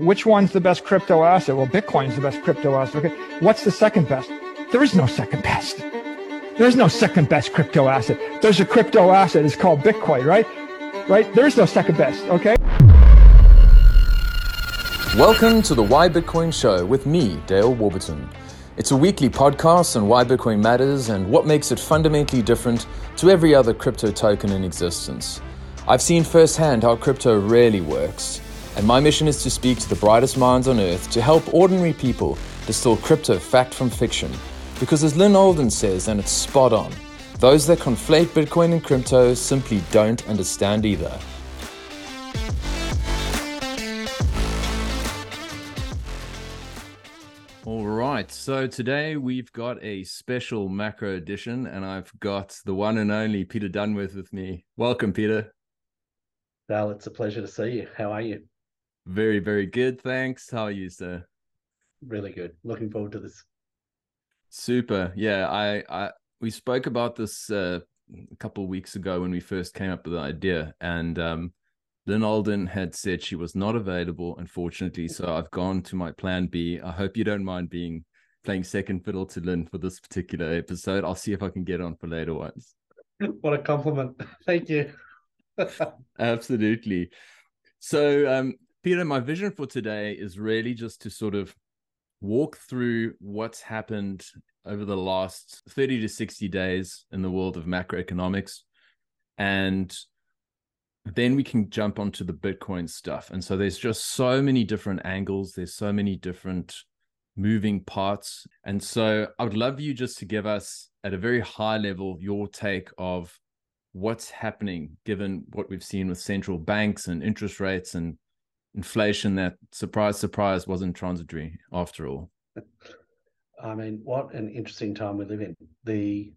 Which one's the best crypto asset? Well, Bitcoin's the best crypto asset. Okay. What's the second best? There is no second best. There's no second best crypto asset. There's a crypto asset. It's called Bitcoin, right? Right? There's no second best. Okay. Welcome to the Why Bitcoin Show with me, Dale Warburton. It's a weekly podcast on why Bitcoin matters and what makes it fundamentally different to every other crypto token in existence. I've seen firsthand how crypto really works and my mission is to speak to the brightest minds on earth to help ordinary people distill crypto fact from fiction. Because as Lyn Alden says, and it's spot on, those that conflate Bitcoin and crypto simply don't understand either. All right, so today we've got a special macro edition, and I've got the one and only Peter Dunworth with me. Welcome, Peter. Dale, it's a pleasure to see you. How are you? Very, very good. Thanks. How are you, sir? Really good. Looking forward to this. Super. Yeah, I, I we spoke about this uh, a couple of weeks ago when we first came up with the idea, and um, Lyn Alden had said she was not available, unfortunately. So I've gone to my plan B. I hope you don't mind being playing second fiddle to Lyn for this particular episode. I'll see if I can get on for later ones. What a compliment. Thank you. Absolutely. So um, Peter, my vision for today is really just to sort of walk through what's happened over the last 30 to 60 days in the world of macroeconomics. And then we can jump onto the Bitcoin stuff. And so there's just so many different angles, there's so many different moving parts. And so I would love you just to give us, at a very high level, your take of what's happening given what we've seen with central banks and interest rates and inflation that surprise surprise wasn't transitory after all. I mean what an interesting time we live in. The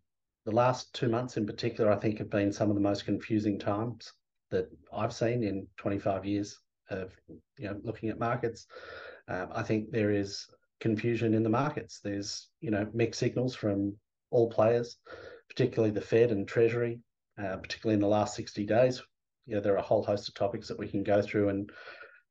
the last two months in particular i think have been some of the most confusing times that i've seen in 25 years of you know looking at markets. Um, i think there is confusion in the markets. There's you know mixed signals from all players particularly the fed and treasury uh, particularly in the last 60 days. You know, there are a whole host of topics that we can go through and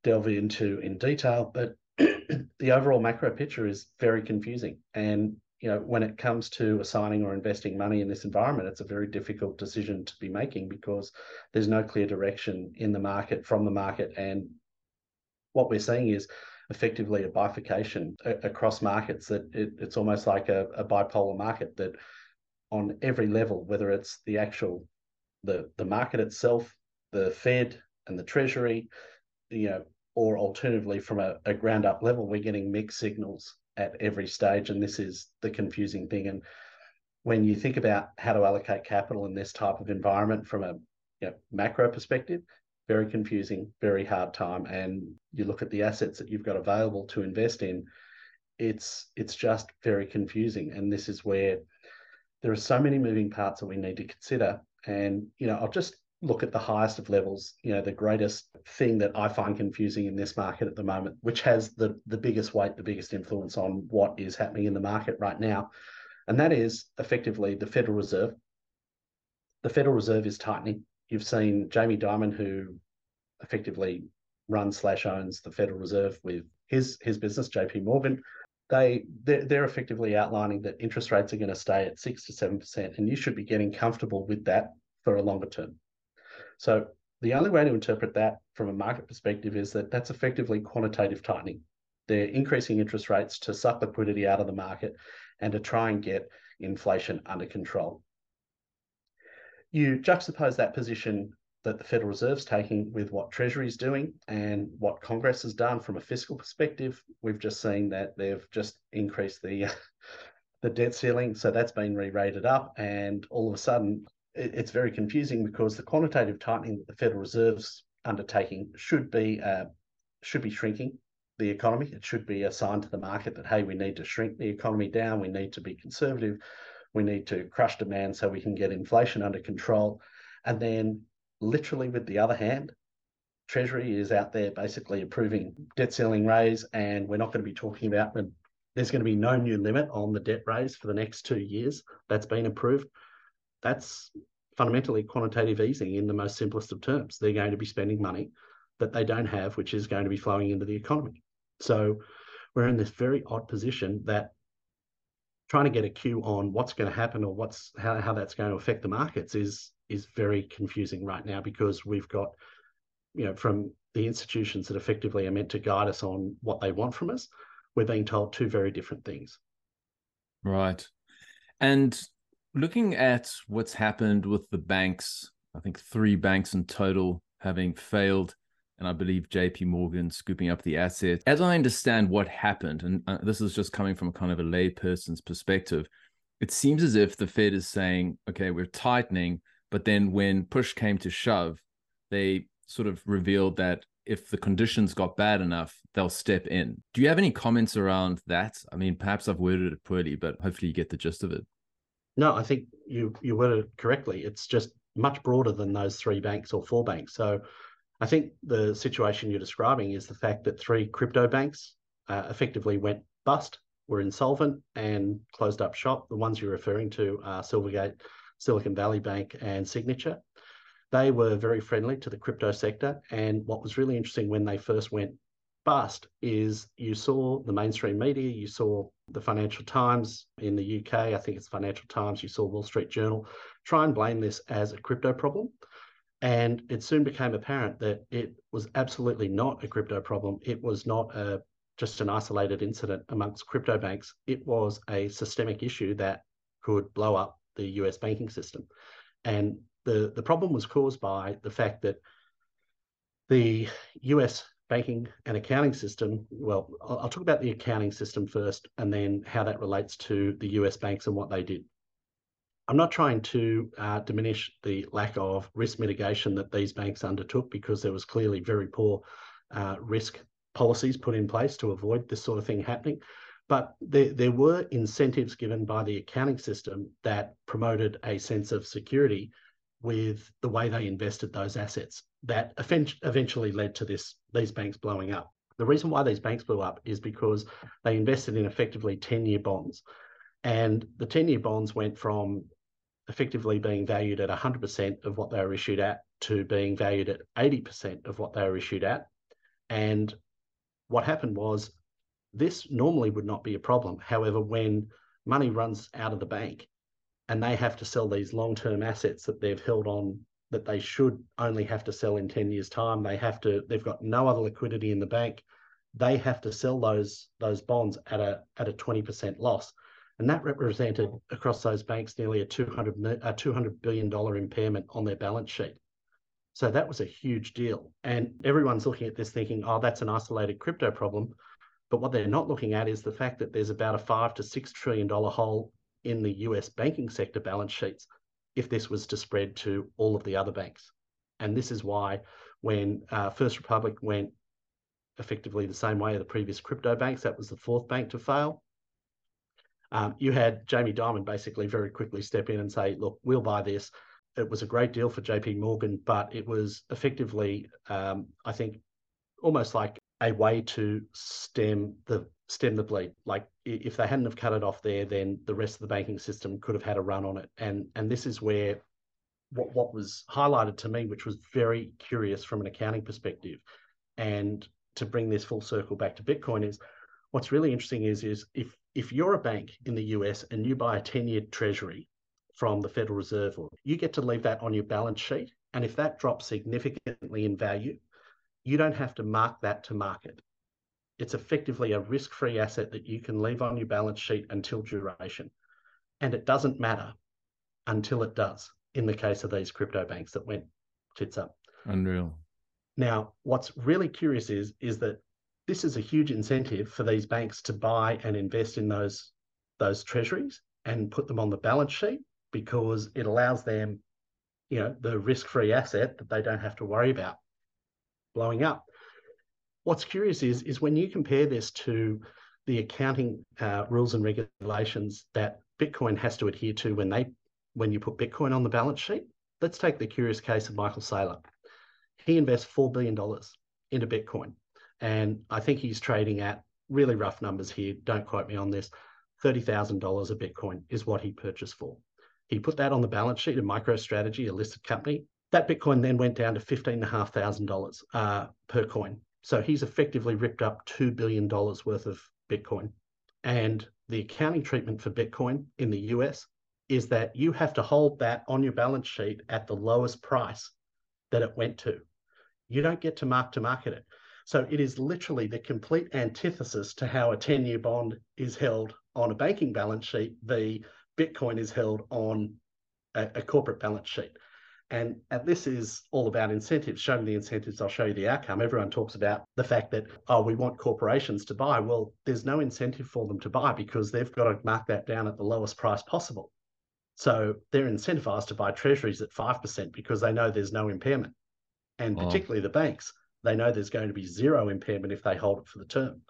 delve into in detail, but the overall macro picture is very confusing. And you know, when it comes to assigning or investing money in this environment, it's a very difficult decision to be making because there's no clear direction in the market from the market. And what we're seeing is effectively a bifurcation across markets that it, it's almost like a, a bipolar market that on every level, whether it's the actual the the market itself, the Fed and the Treasury, you know, or alternatively from a, a ground up level, we're getting mixed signals at every stage. And this is the confusing thing. And when you think about how to allocate capital in this type of environment from a you know, macro perspective, very confusing, very hard time. And you look at the assets that you've got available to invest in, it's it's just very confusing. And this is where there are so many moving parts that we need to consider. And you know, I'll just look at the highest of levels, you know, the greatest thing that I find confusing in this market at the moment, which has the, the biggest weight, the biggest influence on what is happening in the market right now. And that is effectively the Federal Reserve. The Federal Reserve is tightening. You've seen Jamie Dimon, who effectively runs slash owns the Federal Reserve with his his business, JP Morgan. They they're, they're effectively outlining that interest rates are going to stay at six to seven percent, and you should be getting comfortable with that for a longer term. So the only way to interpret that from a market perspective is that that's effectively quantitative tightening. They're increasing interest rates to suck liquidity out of the market and to try and get inflation under control. You juxtapose that position that the Federal Reserve's taking with what Treasury is doing and what Congress has done from a fiscal perspective. We've just seen that they've just increased the the debt ceiling, so that's been re-rated up, and all of a sudden it's very confusing because the quantitative tightening that the Federal Reserve's undertaking should be uh, should be shrinking the economy. It should be a sign to the market that hey, we need to shrink the economy down. We need to be conservative. We need to crush demand so we can get inflation under control. And then, literally, with the other hand, Treasury is out there basically approving debt ceiling raise, and we're not going to be talking about when there's going to be no new limit on the debt raise for the next two years. That's been approved that's fundamentally quantitative easing in the most simplest of terms. They're going to be spending money that they don't have, which is going to be flowing into the economy. So we're in this very odd position that trying to get a cue on what's going to happen or what's how, how that's going to affect the markets is is very confusing right now because we've got you know from the institutions that effectively are meant to guide us on what they want from us we're being told two very different things right and looking at what's happened with the banks i think three banks in total having failed and I believe JP Morgan scooping up the assets. As I understand what happened, and uh, this is just coming from a kind of a layperson's perspective, it seems as if the Fed is saying, okay, we're tightening, but then when push came to shove, they sort of revealed that if the conditions got bad enough, they'll step in. Do you have any comments around that? I mean, perhaps I've worded it poorly, but hopefully you get the gist of it. No, I think you you worded it correctly. It's just much broader than those three banks or four banks. So I think the situation you're describing is the fact that three crypto banks uh, effectively went bust, were insolvent, and closed up shop. The ones you're referring to are Silvergate, Silicon Valley Bank, and Signature. They were very friendly to the crypto sector. And what was really interesting when they first went bust is you saw the mainstream media, you saw the Financial Times in the UK, I think it's Financial Times, you saw Wall Street Journal try and blame this as a crypto problem. And it soon became apparent that it was absolutely not a crypto problem. It was not a, just an isolated incident amongst crypto banks. It was a systemic issue that could blow up the US banking system. And the, the problem was caused by the fact that the US banking and accounting system, well, I'll, talk about the accounting system first and then how that relates to the US banks and what they did. I'm not trying to uh, diminish the lack of risk mitigation that these banks undertook because there was clearly very poor uh, risk policies put in place to avoid this sort of thing happening. But there, there were incentives given by the accounting system that promoted a sense of security with the way they invested those assets that eventually led to this these banks blowing up. The reason why these banks blew up is because they invested in effectively 10 year bonds. And the 10 year bonds went from effectively being valued at 100% of what they were issued at to being valued at 80% of what they were issued at. And what happened was this normally would not be a problem. However, when money runs out of the bank and they have to sell these long term assets that they've held on that they should only have to sell in 10 years time they have to they've got no other liquidity in the bank they have to sell those those bonds at a at a 20% loss and that represented across those banks nearly a 200, a $200 billion impairment on their balance sheet. So that was a huge deal. And everyone's looking at this thinking, oh, that's an isolated crypto problem. But what they're not looking at is the fact that there's about a five to six trillion dollar hole in the US banking sector balance sheets if this was to spread to all of the other banks. And this is why when uh, First Republic went effectively the same way of the previous crypto banks, that was the fourth bank to fail. Um, you had Jamie Dimon basically very quickly step in and say, look, we'll buy this. It was a great deal for JP Morgan, but it was effectively, um, I think, almost like a way to stem the stem the bleed. Like if they hadn't have cut it off there, then the rest of the banking system could have had a run on it. And and this is where what what was highlighted to me, which was very curious from an accounting perspective, and to bring this full circle back to Bitcoin is what's really interesting is is if if you're a bank in the US and you buy a 10 year treasury from the Federal Reserve, you get to leave that on your balance sheet. And if that drops significantly in value, you don't have to mark that to market. It's effectively a risk free asset that you can leave on your balance sheet until duration. And it doesn't matter until it does in the case of these crypto banks that went tits up. Unreal. Now, what's really curious is, is that this is a huge incentive for these banks to buy and invest in those those treasuries and put them on the balance sheet because it allows them, you know, the risk-free asset that they don't have to worry about blowing up. What's curious is is when you compare this to the accounting uh, rules and regulations that Bitcoin has to adhere to when they when you put Bitcoin on the balance sheet. Let's take the curious case of Michael Saylor. He invests four billion dollars into Bitcoin. And I think he's trading at really rough numbers here. Don't quote me on this. $30,000 a Bitcoin is what he purchased for. He put that on the balance sheet of MicroStrategy, a listed company, that Bitcoin then went down to $15,500 uh, per coin. So he's effectively ripped up $2 billion worth of Bitcoin. And the accounting treatment for Bitcoin in the US is that you have to hold that on your balance sheet at the lowest price that it went to. You don't get to mark to market it. So it is literally the complete antithesis to how a 10 year bond is held on a banking balance sheet. The Bitcoin is held on a, a corporate balance sheet. And, and this is all about incentives. Show me the incentives, I'll show you the outcome. Everyone talks about the fact that, oh, we want corporations to buy. Well, there's no incentive for them to buy because they've got to mark that down at the lowest price possible. So they're incentivized to buy treasuries at 5% because they know there's no impairment. And oh. particularly the banks, they know there's going to be zero impairment if they hold it for the term.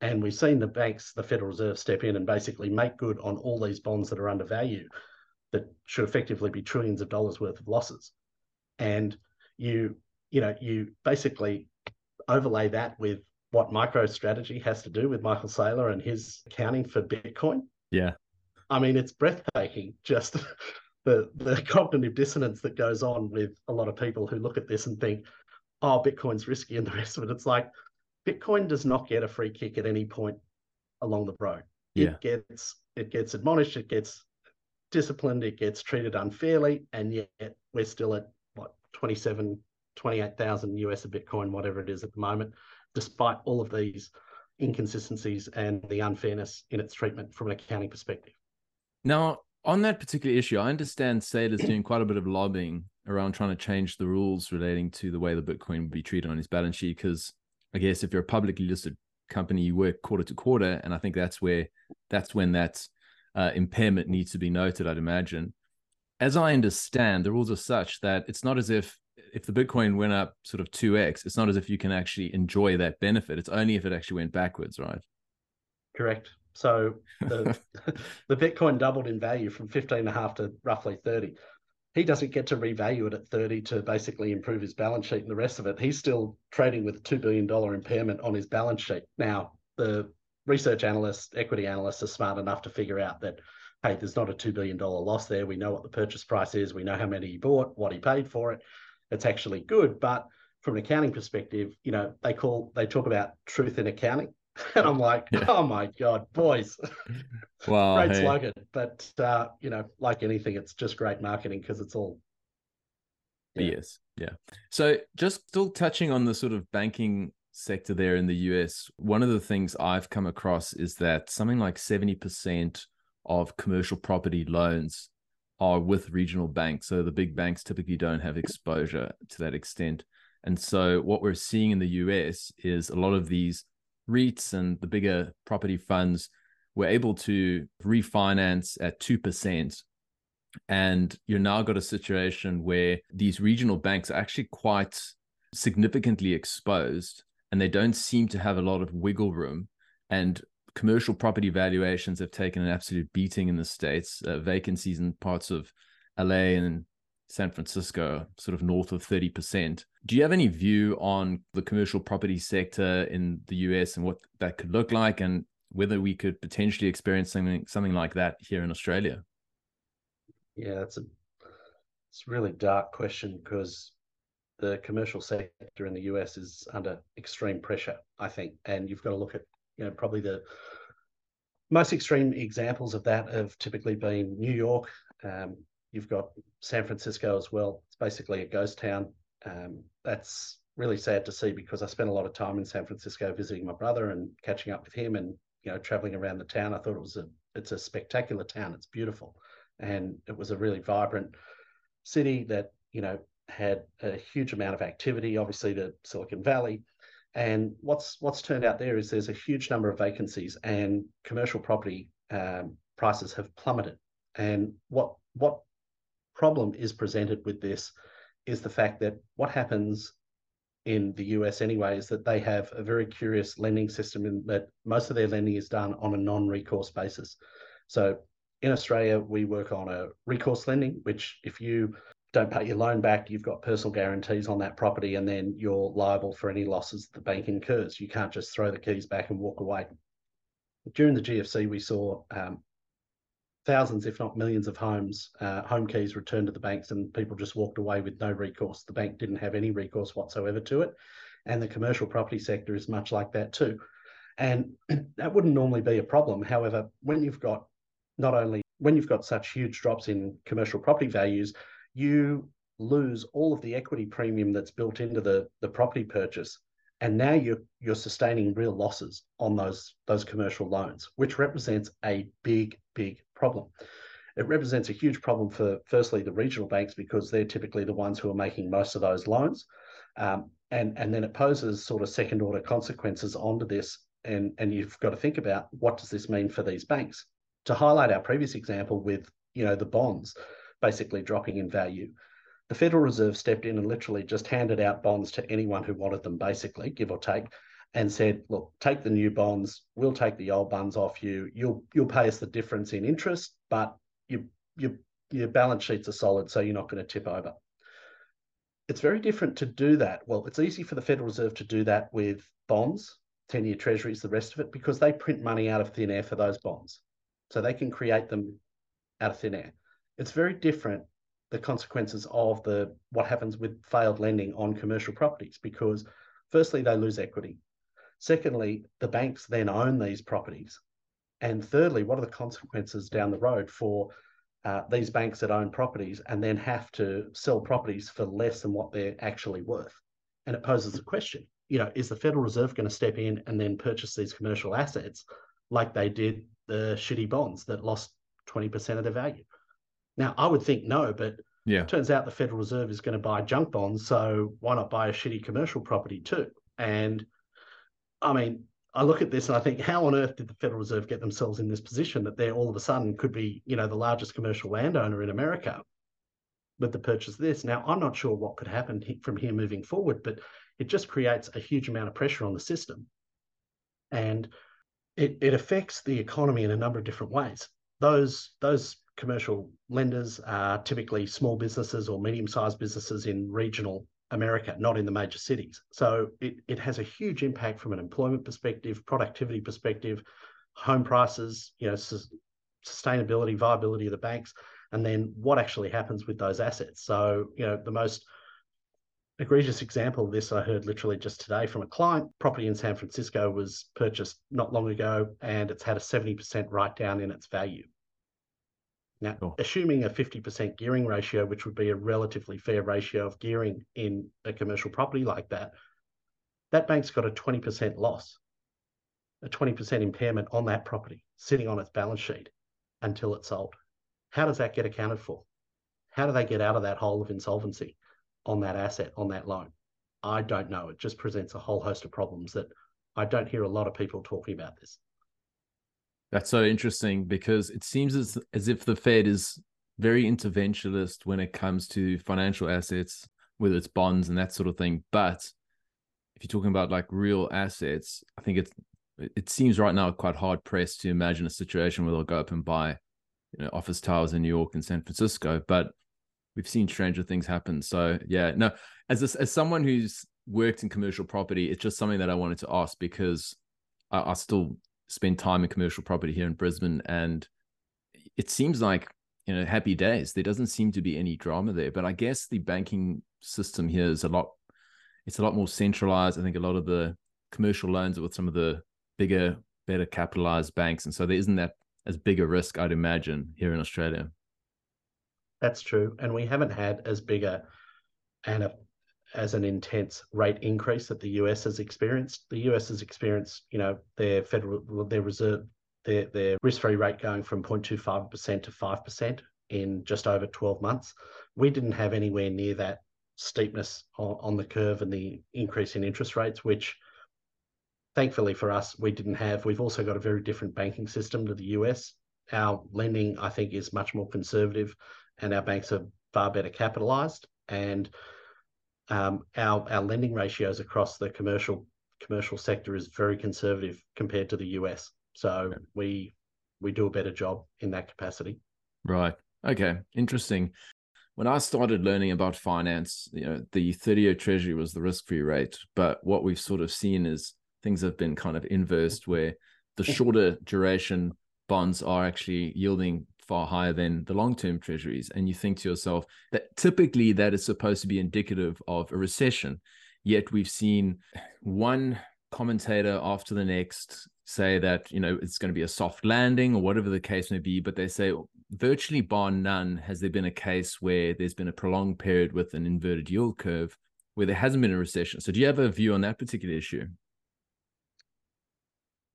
And we've seen the banks, the Federal Reserve, step in and basically make good on all these bonds that are undervalued that should effectively be trillions of dollars worth of losses. And you, you know, you basically overlay that with what MicroStrategy has to do with Michael Saylor and his accounting for Bitcoin. Yeah. I mean, it's breathtaking just the the cognitive dissonance that goes on with a lot of people who look at this and think, oh, Bitcoin's risky and the rest of it. It's like Bitcoin does not get a free kick at any point along the road. Yeah. It gets it gets admonished, it gets disciplined, it gets treated unfairly, and yet we're still at what 27, 28,000 US a Bitcoin, whatever it is at the moment, despite all of these inconsistencies and the unfairness in its treatment from an accounting perspective. Now, on that particular issue, I understand Saylor's doing quite a bit of lobbying around trying to change the rules relating to the way the Bitcoin would be treated on his balance sheet. Because I guess if you're a publicly listed company, you work quarter to quarter, and I think that's where that's when that's uh, impairment needs to be noted, I'd imagine. As I understand, the rules are such that it's not as if if the Bitcoin went up sort of 2x, it's not as if you can actually enjoy that benefit. It's only if it actually went backwards, right? Correct. So the the Bitcoin doubled in value from 15 and a half to roughly 30. He doesn't get to revalue it at 30 to basically improve his balance sheet and the rest of it. He's still trading with a $2 billion impairment on his balance sheet. Now, the research analysts, equity analysts are smart enough to figure out that, hey, there's not a $2 billion loss there. We know what the purchase price is. We know how many he bought, what he paid for it. It's actually good. But from an accounting perspective, you know, they call, they talk about truth in accounting. And I'm like, yeah. oh my God, boys. Wow. great hey. slogan. But, uh, you know, like anything, it's just great marketing because it's all. Yeah. Yes. Yeah. So just still touching on the sort of banking sector there in the US, one of the things I've come across is that something like 70% of commercial property loans are with regional banks. So the big banks typically don't have exposure to that extent. And so what we're seeing in the US is a lot of these REITs and the bigger property funds were able to refinance at 2%. And you're now got a situation where these regional banks are actually quite significantly exposed and they don't seem to have a lot of wiggle room. And commercial property valuations have taken an absolute beating in the states. Uh, vacancies in parts of LA and San Francisco, sort of north of 30%. Do you have any view on the commercial property sector in the US and what that could look like and whether we could potentially experience something something like that here in Australia? Yeah, it's a it's a really dark question because the commercial sector in the US is under extreme pressure, I think. And you've got to look at, you know, probably the most extreme examples of that have typically been New York. Um, you've got San Francisco as well. It's basically a ghost town. Um, that's really sad to see because I spent a lot of time in San Francisco visiting my brother and catching up with him and you know traveling around the town. I thought it was a it's a spectacular town. It's beautiful, and it was a really vibrant city that you know had a huge amount of activity, obviously the Silicon Valley. And what's what's turned out there is there's a huge number of vacancies, and commercial property um, prices have plummeted. And what what problem is presented with this is the fact that what happens in the US anyway is that they have a very curious lending system in that most of their lending is done on a non-recourse basis. So in Australia, we work on a recourse lending, which if you don't pay your loan back, you've got personal guarantees on that property, and then you're liable for any losses the bank incurs. You can't just throw the keys back and walk away. During the GFC, we saw um, thousands, if not millions, of homes, uh, home keys returned to the banks, and people just walked away with no recourse. The bank didn't have any recourse whatsoever to it, and the commercial property sector is much like that too. And that wouldn't normally be a problem. However, when you've got not only when you've got such huge drops in commercial property values, you lose all of the equity premium that's built into the, the property purchase. And now you're you're sustaining real losses on those those commercial loans, which represents a big, big problem. It represents a huge problem for firstly the regional banks because they're typically the ones who are making most of those loans. Um, and, and then it poses sort of second order consequences onto this. And, and you've got to think about what does this mean for these banks? To highlight our previous example with you know the bonds basically dropping in value, the Federal Reserve stepped in and literally just handed out bonds to anyone who wanted them, basically, give or take, and said, look, take the new bonds, we'll take the old bonds off you. You'll you'll pay us the difference in interest, but you you your balance sheets are solid, so you're not going to tip over. It's very different to do that. Well, it's easy for the Federal Reserve to do that with bonds, 10 year treasuries, the rest of it, because they print money out of thin air for those bonds. So they can create them out of thin air. It's very different the consequences of the what happens with failed lending on commercial properties because firstly they lose equity. Secondly the banks then own these properties. And thirdly what are the consequences down the road for uh, these banks that own properties and then have to sell properties for less than what they're actually worth? And it poses a question you know is the federal reserve going to step in and then purchase these commercial assets like they did the shitty bonds that lost 20% of their value now, I would think no, but yeah, turns out the Federal Reserve is going to buy junk bonds, so why not buy a shitty commercial property too? And I mean, I look at this and I think, how on earth did the Federal Reserve get themselves in this position that they're all of a sudden could be, you know, the largest commercial landowner in America with the purchase of this? Now, I'm not sure what could happen from here moving forward, but it just creates a huge amount of pressure on the system. And it, it affects the economy in a number of different ways. Those those commercial lenders are typically small businesses or medium-sized businesses in regional America, not in the major cities. So it, it has a huge impact from an employment perspective, productivity perspective, home prices, you know, sustainability, viability of the banks, and then what actually happens with those assets. So, you know, the most egregious example of this I heard literally just today from a client. Property in San Francisco was purchased not long ago and it's had a 70% write down in its value. Now, sure. assuming a 50% gearing ratio, which would be a relatively fair ratio of gearing in a commercial property like that, that bank's got a 20% loss, a 20% impairment on that property sitting on its balance sheet until it's sold. How does that get accounted for? How do they get out of that hole of insolvency on that asset, on that loan? I don't know. It just presents a whole host of problems that I don't hear a lot of people talking about this. That's so interesting because it seems as, as if the Fed is very interventionist when it comes to financial assets, whether it's bonds and that sort of thing. But if you're talking about like real assets, I think it's it seems right now quite hard pressed to imagine a situation where they'll go up and buy, you know, office towers in New York and San Francisco. But we've seen stranger things happen. So yeah, no, as a, as someone who's worked in commercial property, it's just something that I wanted to ask because I, I still spend time in commercial property here in Brisbane, and it seems like you know happy days. There doesn't seem to be any drama there, but I guess the banking system here is a lot. It's a lot more centralized. I think a lot of the commercial loans are with some of the bigger, better capitalized banks, and so there isn't that as big a risk, I'd imagine, here in Australia. That's true, and we haven't had as big a and a as an intense rate increase that the US has experienced. The US has experienced, you know, their federal their reserve their their risk-free rate going from 0.25% to 5% in just over 12 months. We didn't have anywhere near that steepness on, on the curve and the increase in interest rates, which thankfully for us, we didn't have. We've also got a very different banking system to the US. Our lending, I think, is much more conservative and our banks are far better capitalized. And um, our our lending ratios across the commercial commercial sector is very conservative compared to the US. So we we do a better job in that capacity. Right. Okay. Interesting. When I started learning about finance, you know, the 30-year treasury was the risk-free rate, but what we've sort of seen is things have been kind of inversed where the shorter duration bonds are actually yielding far higher than the long-term treasuries. And you think to yourself that typically that is supposed to be indicative of a recession. Yet we've seen one commentator after the next say that you know it's going to be a soft landing or whatever the case may be but they say virtually bar none has there been a case where there's been a prolonged period with an inverted yield curve where there hasn't been a recession so do you have a view on that particular issue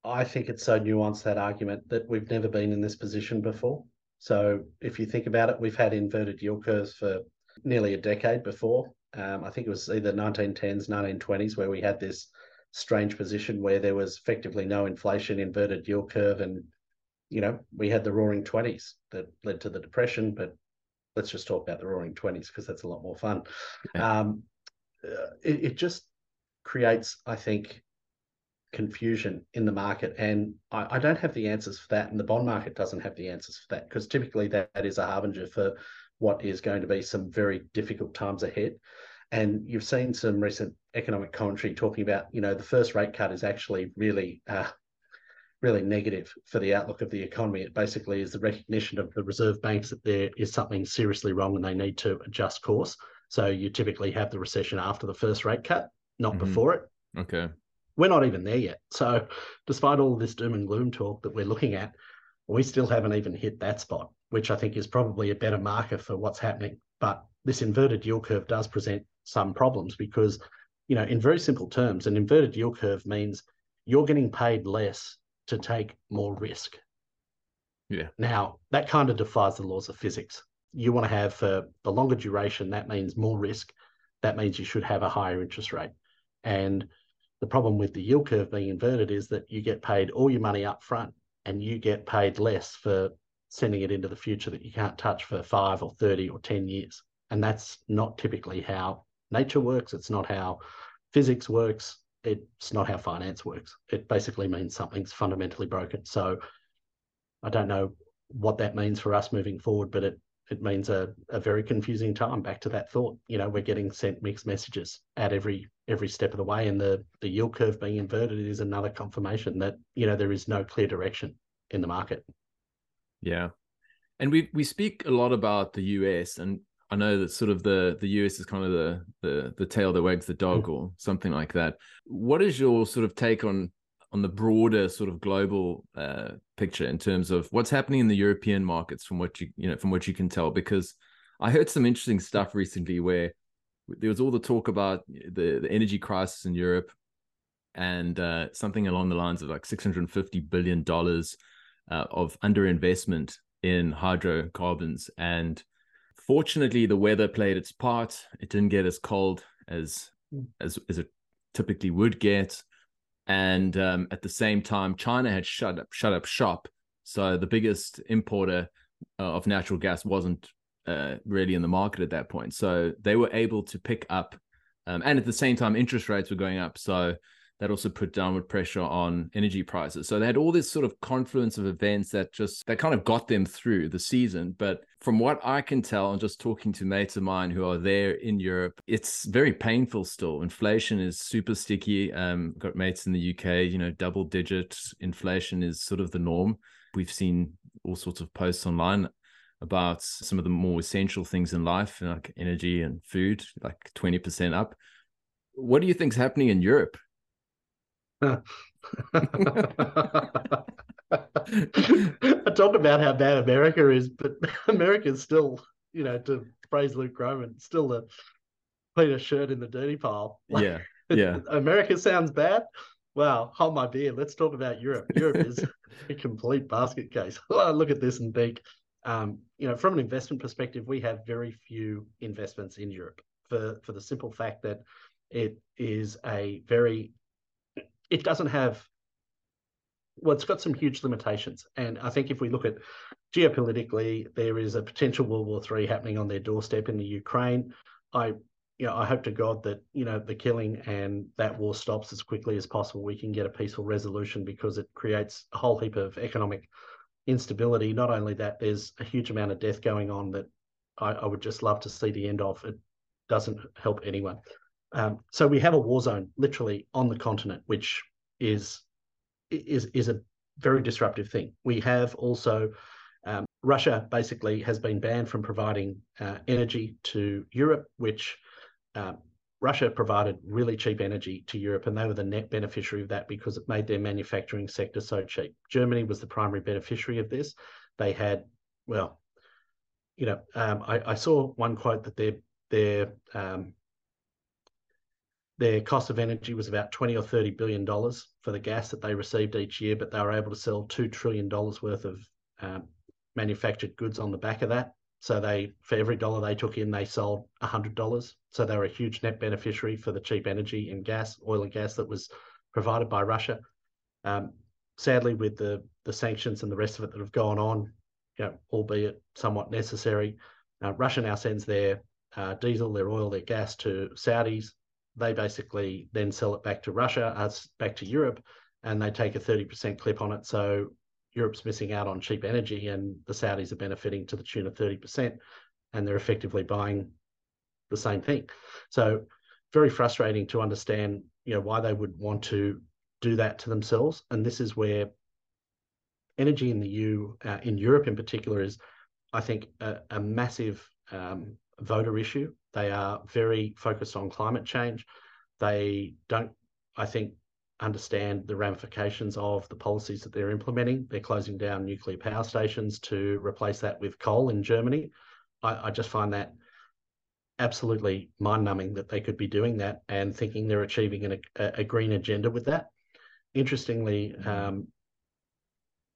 i think it's so nuanced that argument that we've never been in this position before so if you think about it we've had inverted yield curves for nearly a decade before um, i think it was either 1910s 1920s where we had this strange position where there was effectively no inflation, inverted yield curve, and you know we had the Roaring Twenties that led to the Depression. But let's just talk about the Roaring Twenties because that's a lot more fun. Yeah. Um, uh, it, it just creates, I think, confusion in the market, and I, I, don't have the answers for that, and the bond market doesn't have the answers for that because typically that, that is a harbinger for what is going to be some very difficult times ahead. And you've seen some recent economic commentary talking about, you know, the first rate cut is actually really, uh, really negative for the outlook of the economy. It basically is the recognition of the Reserve banks that there is something seriously wrong and they need to adjust course. So you typically have the recession after the first rate cut, not mm-hmm. before it. Okay. We're not even there yet. So despite all this doom and gloom talk that we're looking at, we still haven't even hit that spot, which I think is probably a better marker for what's happening. But this inverted yield curve does present some problems because, you know, in very simple terms, an inverted yield curve means you're getting paid less to take more risk. Yeah. Now, that kind of defies the laws of physics. You want to have for the longer duration, that means more risk. That means you should have a higher interest rate. And the problem with the yield curve being inverted is that you get paid all your money up front and you get paid less for sending it into the future that you can't touch for five or 30 or 10 years. And that's not typically how nature works. It's not how physics works. It's not how finance works. It basically means something's fundamentally broken. So I don't know what that means for us moving forward, but it it means a, a very confusing time. Back to that thought, you know, we're getting sent mixed messages at every every step of the way, and the the yield curve being inverted is another confirmation that you know there is no clear direction in the market. Yeah, and we we speak a lot about the US, and I know that sort of the the US is kind of the the the tail that wags the dog, mm. or something like that. What is your sort of take on on the broader sort of global uh, picture in terms of what's happening in the European markets from what you you know from what you can tell? Because I heard some interesting stuff recently where there was all the talk about the the energy crisis in Europe and uh, something along the lines of like 650 billion dollars uh, of underinvestment in hydrocarbons and fortunately, the weather played its part. It didn't get as cold as mm. as as it typically would get, and um, at the same time, China had shut up shut up shop. So the biggest importer uh, of natural gas wasn't uh, really in the market at that point. So they were able to pick up, um, and at the same time, interest rates were going up. So that also put downward pressure on energy prices. So they had all this sort of confluence of events that just that kind of got them through the season. But from what I can tell, and just talking to mates of mine who are there in Europe, it's very painful still. Inflation is super sticky. Um, got mates in the UK, you know, double digit inflation is sort of the norm. We've seen all sorts of posts online about some of the more essential things in life, like energy and food, like 20% up. What do you think's happening in Europe? I talked about how bad America is, but America is still, you know, to praise Luke Gromen, still the cleanest shirt in the dirty pile. Like, yeah. Yeah. America sounds bad. Wow, hold my beer. Let's talk about Europe. Europe is a complete basket case. I look at this and think, um, you know, from an investment perspective, we have very few investments in Europe for, for the simple fact that it is a very it doesn't have well, it's got some huge limitations. And I think if we look at geopolitically, there is a potential World War III happening on their doorstep in the Ukraine. I you know, I hope to God that, you know, the killing and that war stops as quickly as possible. We can get a peaceful resolution because it creates a whole heap of economic instability. Not only that, there's a huge amount of death going on that I, I would just love to see the end of. It doesn't help anyone. Um, so we have a war zone literally on the continent, which is is is a very disruptive thing. We have also Um, Russia basically has been banned from providing uh, energy to Europe, which uh, Russia provided really cheap energy to Europe, and they were the net beneficiary of that because it made their manufacturing sector so cheap. Germany was the primary beneficiary of this. They had, well, you know, um, I, I, saw one quote that their their um, their cost of energy was about 20 or 30 billion dollars for the gas that they received each year, but they were able to sell two trillion dollars worth of um, manufactured goods on the back of that. So they, for every dollar they took in, they sold hundred dollars. So they were a huge net beneficiary for the cheap energy and gas, oil and gas that was provided by Russia. Um, sadly, with the the sanctions and the rest of it that have gone on, you know, albeit somewhat necessary, uh, Russia now sends their uh, diesel, their oil, their gas to Saudis. They basically then sell it back to Russia, uh, back to Europe, and they take a 30% clip on it. So Europe's missing out on cheap energy and the Saudis are benefiting to the tune of 30%, and they're effectively buying the same thing. So very frustrating to understand, you know, why they would want to do that to themselves. And this is where energy in the EU, uh, in Europe in particular, is, I think, a, a massive um, voter issue. They are very focused on climate change. They don't, I think, understand the ramifications of the policies that they're implementing. They're closing down nuclear power stations to replace that with coal in Germany. I, I just find that absolutely mind numbing that they could be doing that and thinking they're achieving an, a, a, green agenda with that. Interestingly, mm-hmm. um,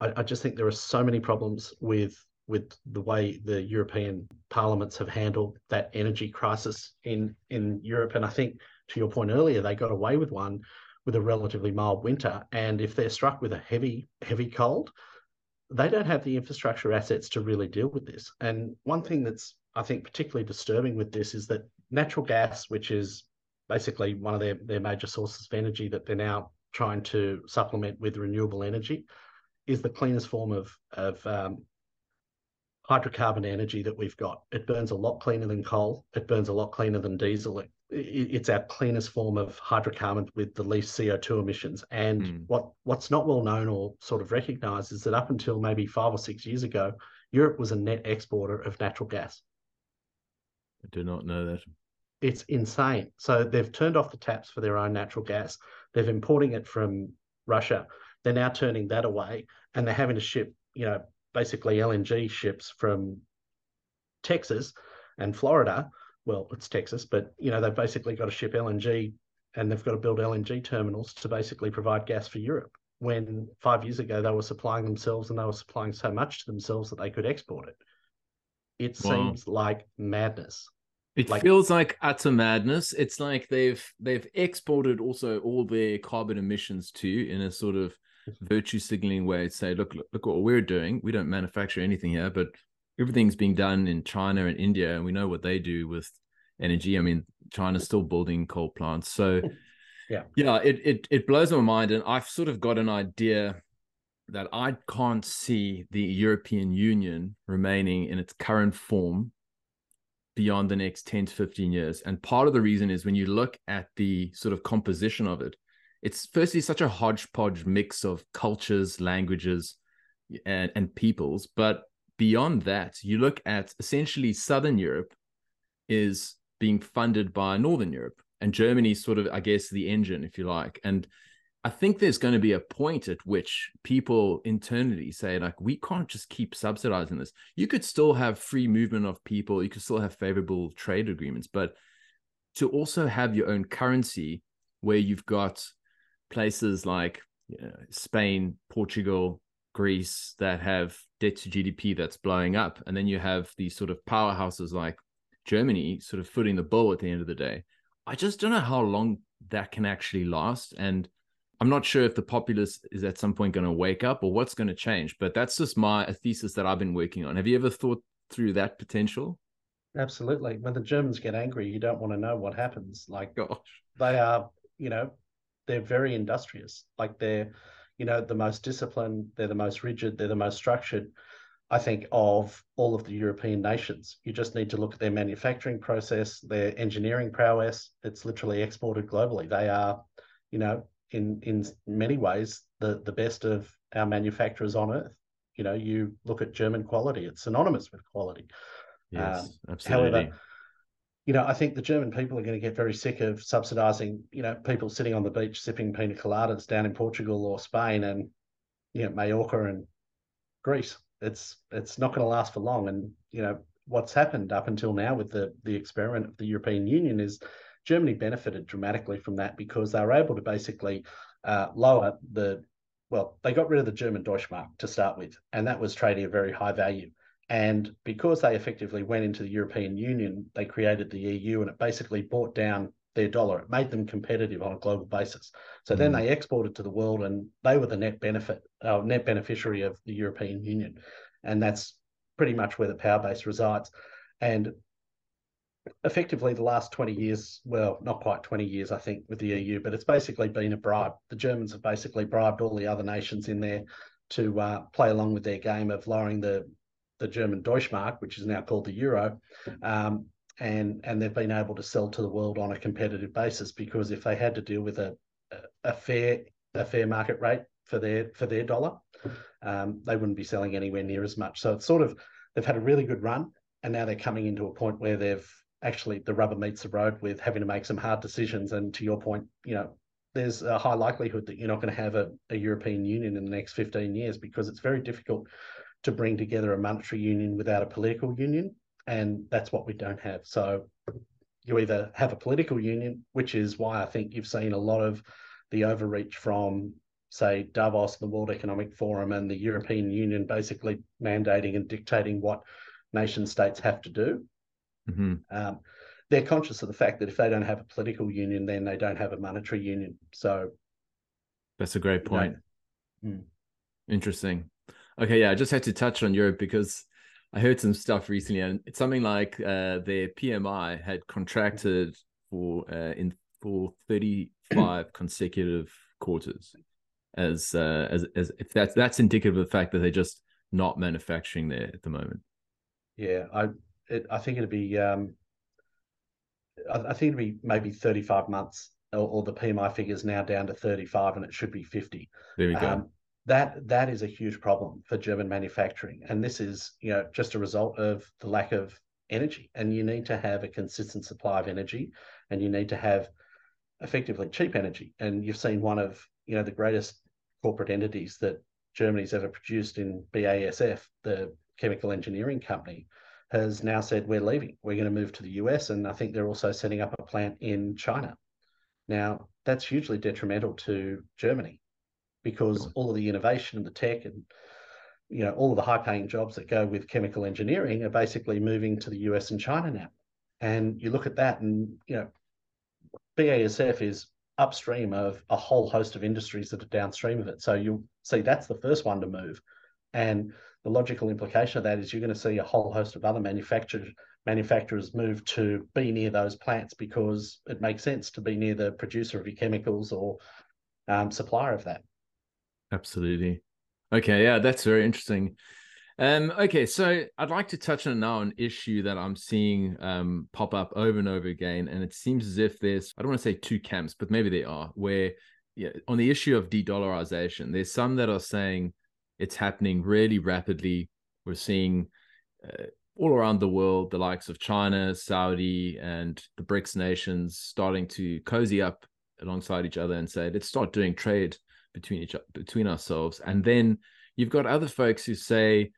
I, I, just think there are so many problems with with the way the European parliaments have handled that energy crisis in in Europe. And I think to your point earlier, they got away with one with a relatively mild winter. And if they're struck with a heavy, heavy cold, they don't have the infrastructure assets to really deal with this. And one thing that's, I think, particularly disturbing with this is that natural gas, which is basically one of their, their major sources of energy that they're now trying to supplement with renewable energy, is the cleanest form of, of um, hydrocarbon energy that we've got. It burns a lot cleaner than coal. It burns a lot cleaner than diesel. It it's our cleanest form of hydrocarbon with the least CO2 emissions. And mm. what what's not well known or sort of recognized is that up until maybe five or six years ago, Europe was a net exporter of natural gas. I do not know that. It's insane. So they've turned off the taps for their own natural gas. They're importing it from Russia. They're now turning that away and they're having to ship, you know, basically LNG ships from Texas and Florida well, it's Texas, but you know they've basically got to ship LNG and they've got to build LNG terminals to basically provide gas for Europe. When five years ago they were supplying themselves and they were supplying so much to themselves that they could export it. It wow. seems like madness. It like, feels like utter madness. It's like they've they've exported also all their carbon emissions too in a sort of virtue signaling way to say, look, look, look what we're doing. We don't manufacture anything here, but everything's being done in China and India, and we know what they do with energy. I mean, China's still building coal plants, so yeah, yeah, it it it blows my mind, and I've sort of got an idea that I can't see the European Union remaining in its current form beyond the next 10 to 15 years. And part of the reason is when you look at the sort of composition of it, it's firstly such a hodgepodge mix of cultures, languages, and, and peoples, but beyond that, you look at essentially Southern Europe is being funded by Northern Europe, and Germany's sort of, I guess, the engine, if you like. And I think there's going to be a point at which people internally say, like, we can't just keep subsidizing this. You could still have free movement of people, you could still have favorable trade agreements, but to also have your own currency where you've got places like you know, Spain, Portugal, Greece that have debt to GDP that's blowing up. And then you have these sort of powerhouses like Germany sort of footing the bill at the end of the day. I just don't know how long that can actually last. And I'm not sure if the populace is at some point going to wake up or what's going to change, but that's just my a thesis that I've been working on. Have you ever thought through that potential? Absolutely. When the Germans get angry, you don't want to know what happens. Like Gosh. they are, you know, they're very industrious. Like they're you know, the most disciplined, they're the most rigid, they're the most structured, I think, of all of the European nations. You just need to look at their manufacturing process, their engineering prowess. It's literally exported globally. They are, you know, in in many ways, the the best of our manufacturers on earth. You know, you look at German quality; it's synonymous with quality. Yes, um, absolutely. However, you know, I think the German people are going to get very sick of subsidising, you know, people sitting on the beach sipping pina coladas down in Portugal or Spain and, you know, Mallorca and Greece. It's it's not going to last for long. And you know, what's happened up until now with the the experiment of the European Union is Germany benefited dramatically from that because they were able to basically uh, lower the well, they got rid of the German Deutschmark to start with, and that was trading at very high value. And because they effectively went into the European Union, they created the EU, and it basically brought down their dollar. It made them competitive on a global basis. So mm. then they exported to the world, and they were the net benefit, uh, net beneficiary of the European Union, and that's pretty much where the power base resides. And effectively, the last 20 years, well, not quite 20 years, I think, with the EU, but it's basically been a bribe. The Germans have basically bribed all the other nations in there to uh, play along with their game of lowering the the German Deutschmark, which is now called the euro, um, and and they've been able to sell to the world on a competitive basis because if they had to deal with a a fair a fair market rate for their for their dollar, um, they wouldn't be selling anywhere near as much. So it's sort of they've had a really good run, and now they're coming into a point where they've actually the rubber meets the road with having to make some hard decisions. And to your point, you know, there's a high likelihood that you're not going to have a, a European Union in the next 15 years because it's very difficult to bring together a monetary union without a political union. And that's what we don't have. So you either have a political union, which is why I think you've seen a lot of the overreach from say Davos, the World Economic Forum, and the European Union basically mandating and dictating what nation states have to do. Mm-hmm. Um, they're conscious of the fact that if they don't have a political union, then they don't have a monetary union. So that's a great point. Mm. Interesting. Okay, yeah, I just had to touch on Europe because I heard some stuff recently, and it's something like uh, their PMI had contracted for uh, in for thirty five consecutive quarters as uh, as as if that's that's indicative of the fact that they're just not manufacturing there at the moment. Yeah, I it, I think it'd be um, I, I, think it'd be maybe thirty five months, or, or, the PMI figures now down to thirty five, and it should be fifty. There we go. Um, that that is a huge problem for German manufacturing, and this is you know just a result of the lack of energy, and you need to have a consistent supply of energy, and you need to have effectively cheap energy. And you've seen one of you know the greatest corporate entities that Germany's ever produced in BASF, the chemical engineering company, has now said we're leaving. We're going to move to the US, and I think they're also setting up a plant in China. Now that's hugely detrimental to Germany because all of the innovation and the tech and you know all of the high-paying jobs that go with chemical engineering are basically moving to the US and China now. And you look at that, and you know BASF is upstream of a whole host of industries that are downstream of it. So you'll see that's the first one to move. And the logical implication of that is you're going to see a whole host of other manufacturers manufacturers move to be near those plants because it makes sense to be near the producer of your chemicals or um, supplier of that. Absolutely. Okay, yeah, that's very interesting. Um, okay, so I'd like to touch on now an issue that I'm seeing um, pop up over and over again, and it seems as if there's I don't want to say two camps, but maybe they are where yeah, on the issue of de-dollarization, there's some that are saying it's happening really rapidly. We're seeing uh, all around the world the likes of China, Saudi, and the BRICS nations starting to cozy up alongside each other and say, let's start doing trade between each between ourselves. And then you've got other folks who say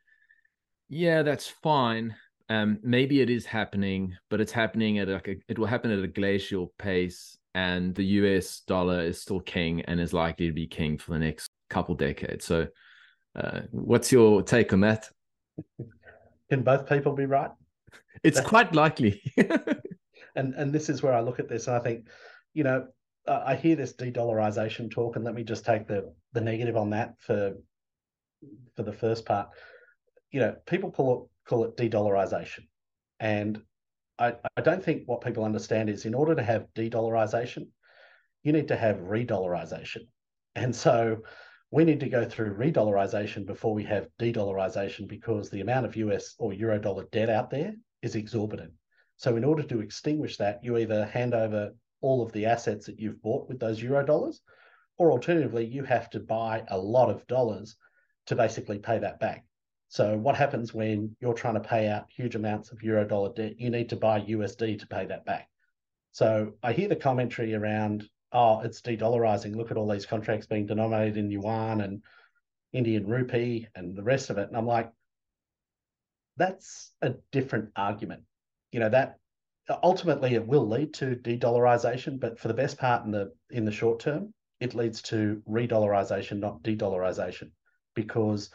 yeah, that's fine. Um, maybe it is happening, but it's happening at a, it will happen at a glacial pace, and the US dollar is still king and is likely to be king for the next couple decades. So, uh, what's your take on that? Can both people be right? It's quite likely. and and this is where I look at this and I think, you know, Uh, I hear this de-dollarization talk, and let me just take the the negative on that for for the first part you know, people call it, call it de-dollarization. And I, I don't think what people understand is in order to have de-dollarization, you need to have re-dollarization. And so we need to go through re-dollarization before we have de-dollarization because the amount of US or euro dollar debt out there is exorbitant. So in order to extinguish that, you either hand over all of the assets that you've bought with those euro dollars, or alternatively, you have to buy a lot of dollars to basically pay that back. So what happens when you're trying to pay out huge amounts of euro dollar debt? You need to buy USD to pay that back. So I hear the commentary around, oh, it's de-dollarizing. Look at all these contracts being denominated in yuan and Indian rupee and the rest of it. And I'm like, that's a different argument. You know, that ultimately it will lead to de-dollarization, but for the best part in the in the short term, it leads to re-dollarization, not de-dollarization, because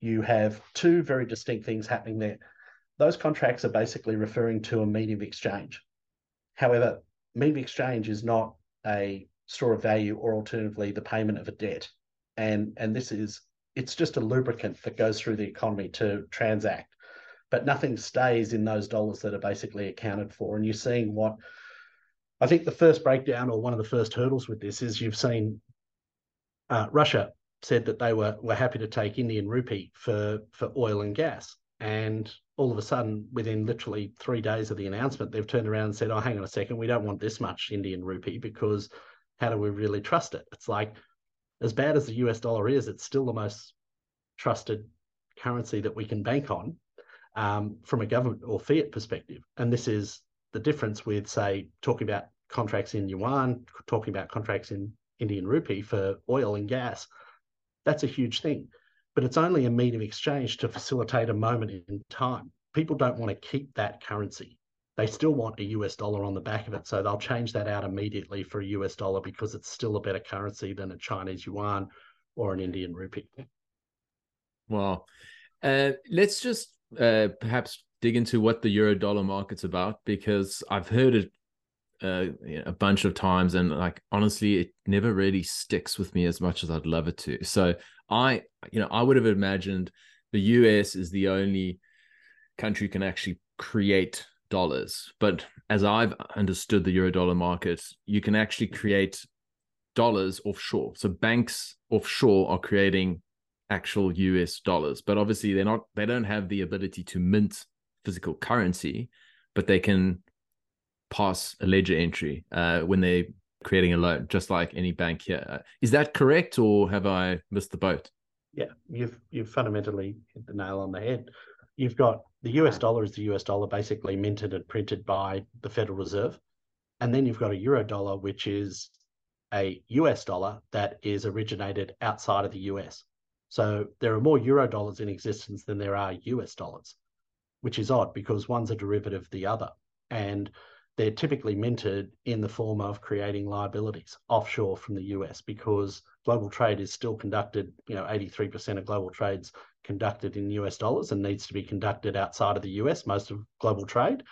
you have two very distinct things happening there. Those contracts are basically referring to a medium exchange. However, medium exchange is not a store of value or alternatively the payment of a debt. And, and this is, it's just a lubricant that goes through the economy to transact, but nothing stays in those dollars that are basically accounted for. And you're seeing what I think the first breakdown or one of the first hurdles with this is you've seen uh, Russia said that they were were happy to take Indian rupee for for oil and gas. And all of a sudden, within literally three days of the announcement, they've turned around and said, "Oh, hang on a second, we don't want this much Indian rupee because how do we really trust it?" It's like as bad as the US dollar is, it's still the most trusted currency that we can bank on um, from a government or fiat perspective. And this is the difference with, say, talking about contracts in yuan, talking about contracts in Indian rupee for oil and gas that's a huge thing. But it's only a medium exchange to facilitate a moment in time. People don't want to keep that currency. They still want a US dollar on the back of it. So they'll change that out immediately for a US dollar because it's still a better currency than a Chinese yuan or an Indian rupee. Wow. Uh, let's just uh, perhaps dig into what the euro dollar market's about because I've heard it uh, a bunch of times and like honestly it never really sticks with me as much as i'd love it to. So i you know i would have imagined the us is the only country can actually create dollars. But as i've understood the euro dollar market you can actually create dollars offshore. So banks offshore are creating actual us dollars but obviously they're not they don't have the ability to mint physical currency but they can pass a ledger entry uh, when they're creating a loan, just like any bank here. Is that correct, or have I missed the boat? Yeah, you've you've fundamentally hit the nail on the head. You've got the US dollar is the US dollar basically minted and printed by the Federal Reserve, and then you've got a euro dollar, which is a US dollar that is originated outside of the US. So there are more euro dollars in existence than there are US dollars, which is odd because one's a derivative of the other. And they're typically minted in the form of creating liabilities offshore from the US because global trade is still conducted, you know, 83% of global trades conducted in US dollars and needs to be conducted outside of the US, most of global trade.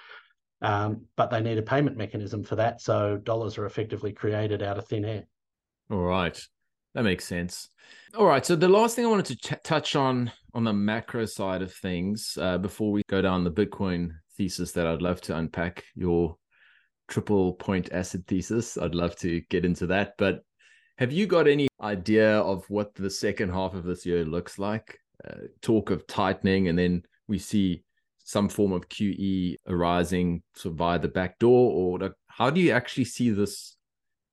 Um, but they need a payment mechanism for that. So dollars are effectively created out of thin air. All right. That makes sense. All right. So the last thing I wanted to ch- touch on on the macro side of things uh, before we go down the Bitcoin thesis that I'd love to unpack your triple point asset thesis. I'd love to get into that. But have you got any idea of what the second half of this year looks like? Uh, talk of tightening, and then we see some form of QE arising sort of via the back door, or how do you actually see this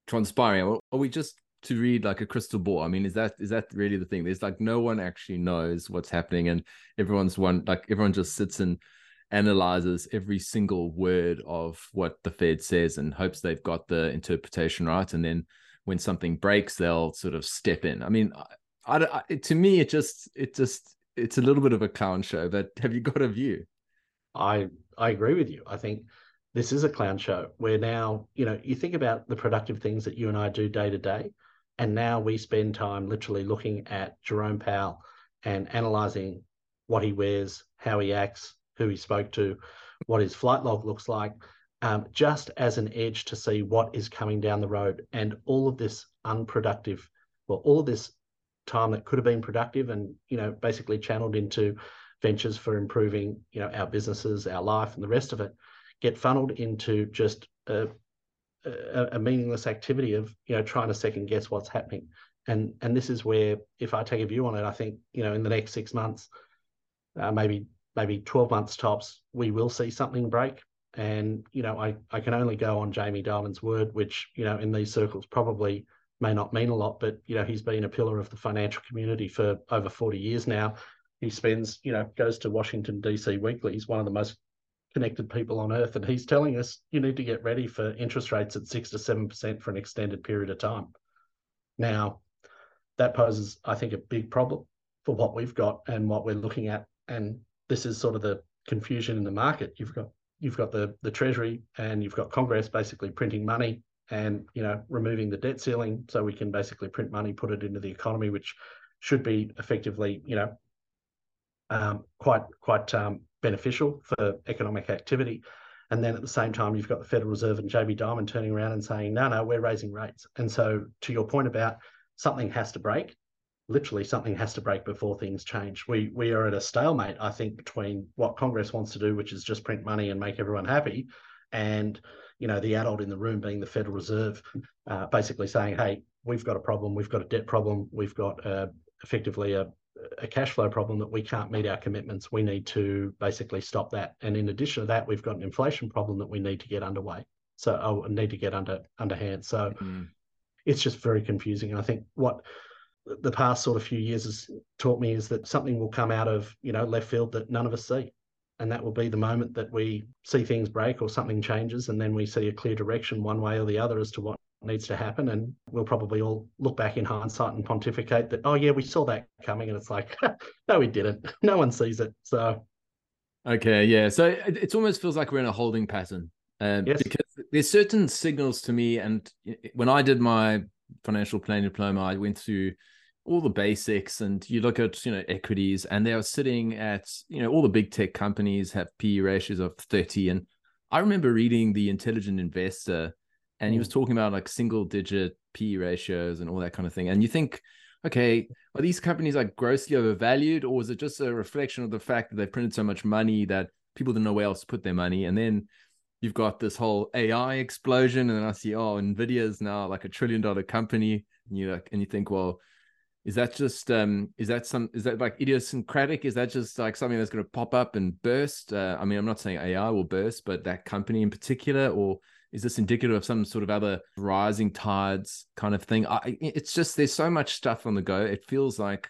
transpiring? Are we just to read like a crystal ball? I mean, is that is that really the thing? There's like no one actually knows what's happening, and everyone's one like everyone just sits and analyzes every single word of what the Fed says and hopes they've got the interpretation right. And then when something breaks, they'll sort of step in. I mean, I, I, to me, it just, it just, it's a little bit of a clown show. But have you got a view? I I agree with you. I think this is a clown show where now you know you think about the productive things that you and I do day to day, and now we spend time literally looking at Jerome Powell and analyzing what he wears, how he acts, who he spoke to, what his flight log looks like, um, just as an edge to see what is coming down the road. And all of this unproductive, well, all of this time that could have been productive and, you know, basically channeled into ventures for improving, you know, our businesses, our life, and the rest of it, get funneled into just a, a, a meaningless activity of, you know, trying to second guess what's happening. And and this is where, if I take a view on it, I think, you know, in the next six months, uh, maybe maybe 12 months tops, we will see something break. And, you know, I, I can only go on Jamie Dimon's word, which, you know, in these circles probably may not mean a lot, but, you know, he's been a pillar of the financial community for over 40 years now. he spends, you know, goes to Washington D.C. weekly. He's one of the most connected people on earth, and he's telling us you need to get ready for interest rates at six to seven percent for an extended period of time. Now, that poses, I think, a big problem for what we've got and what we're looking at. And this is sort of the confusion in the market. You've got you've got the the Treasury and you've got Congress basically printing money and you know removing the debt ceiling so we can basically print money, put it into the economy, which should be effectively you know um, quite quite um, beneficial for economic activity. And then at the same time, you've got the Federal Reserve and Jamie Dimon turning around and saying, no, no, we're raising rates. And so, to your point about something has to break, literally something has to break before things change. We we are at a stalemate, I think, between what Congress wants to do, which is just print money and make everyone happy, and you know the adult in the room being the Federal Reserve, uh, basically saying, "Hey, we've got a problem. We've got a debt problem. We've got uh, effectively a a cash flow problem that we can't meet our commitments. We need to basically stop that. And in addition to that, we've got an inflation problem that we need to get underway. So oh, need to get under underhand. So mm. it's just very confusing. And I think what the past sort of few years has taught me is that something will come out of you know left field that none of us see and that will be the moment that we see things break or something changes and then we see a clear direction one way or the other as to what needs to happen and we'll probably all look back in hindsight and pontificate that oh yeah we saw that coming and it's like no we didn't. No one sees it. So okay yeah. So it, it almost feels like we're in a holding pattern um, yes. because there's certain signals to me and when i did my financial planning diploma i went through all the basics and you look at you know equities and they are sitting at you know all the big tech companies have PE ratios of 30 and I remember reading the intelligent investor and he was mm. talking about like single digit PE ratios and all that kind of thing and you think okay are these companies like grossly overvalued or is it just a reflection of the fact that they printed so much money that people didn't know where else to put their money? And then you've got this whole AI explosion and then I see oh Nvidia is now like a trillion dollar company and you like and you think well is that just um is that some is that like idiosyncratic? Is that just like something that's going to pop up and burst? Uh, i mean i'm not saying ai will burst but that company in particular or is this indicative of some sort of other rising tides kind of thing? I, it's just there's so much stuff on the go. It feels like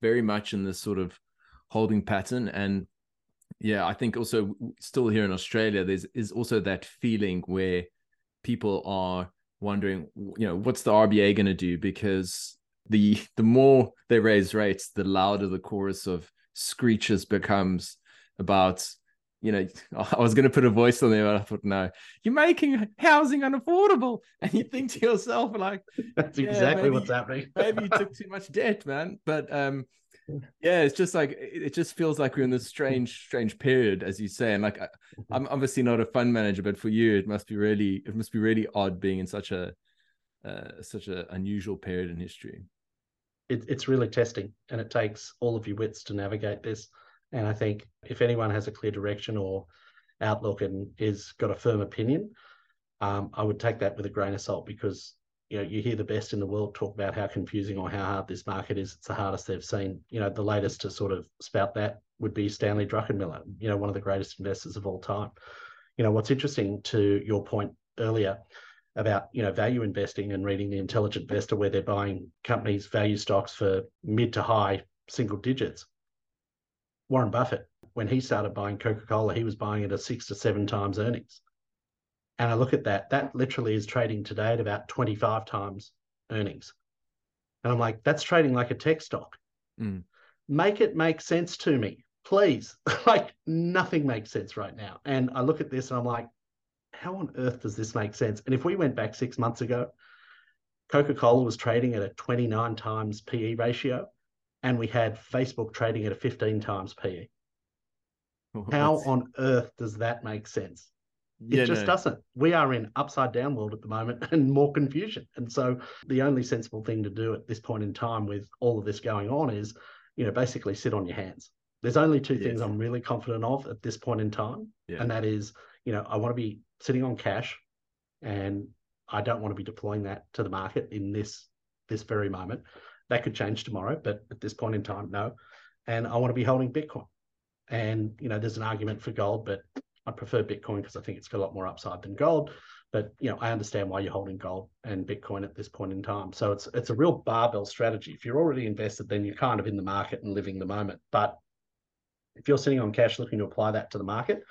very much in this sort of holding pattern. And yeah i think also still here in australia there's is also that feeling where people are wondering you know what's the rba going to do? Because the the more they raise rates, the louder the chorus of screeches becomes about you know, I was going to put a voice on there, but I thought, no, you're making housing unaffordable. And you think to yourself, like, that's yeah, exactly maybe, what's happening. maybe you took too much debt, man. But um, yeah, it's just like, it just feels like we're in this strange, strange period, as you say. And like, I, I'm obviously not a fund manager, but for you, it must be really, it must be really odd being in such a, uh, such an unusual period in history it, it's really testing and it takes all of your wits to navigate this. And I think if anyone has a clear direction or outlook and is got a firm opinion, um, I would take that with a grain of salt because you know you hear the best in the world talk about how confusing or how hard this market is. It's the hardest they've seen. You know, the latest to sort of spout that would be Stanley Druckenmiller. You know, one of the greatest investors of all time. You know, what's interesting to your point earlier about you know value investing and reading the intelligent investor where they're buying companies value stocks for mid to high single digits warren buffett when he started buying coca-cola he was buying it at six to seven times earnings. And i look at that that literally is trading today at about 25 times earnings. And i'm like that's trading like a tech stock. Mm. make it make sense to me please. Like nothing makes sense right now. And i look at this and i'm like how on earth does this make sense? And if we went back six months ago, Coca Cola was trading at a 29 times PE ratio, and we had Facebook trading at a 15 times PE. how on earth does that make sense? It yeah, just no. doesn't. We are in upside down world at the moment and more confusion. And so the only sensible thing to do at this point in time with all of this going on is, you know, basically sit on your hands. There's only two yes. things I'm really confident of at this point in time. Yeah. And that is, you know, I want to be sitting on cash, and I don't want to be deploying that to the market in this this very moment. That could change tomorrow, but at this point in time, no. And I want to be holding Bitcoin. And you know, there's an argument for gold, but I prefer Bitcoin because I think it's got a lot more upside than gold. But you know, I understand why you're holding gold and Bitcoin at this point in time. So it's it's a real barbell strategy. If you're already invested, then you're kind of in the market and living the moment. But if you're sitting on cash looking to apply that to the market,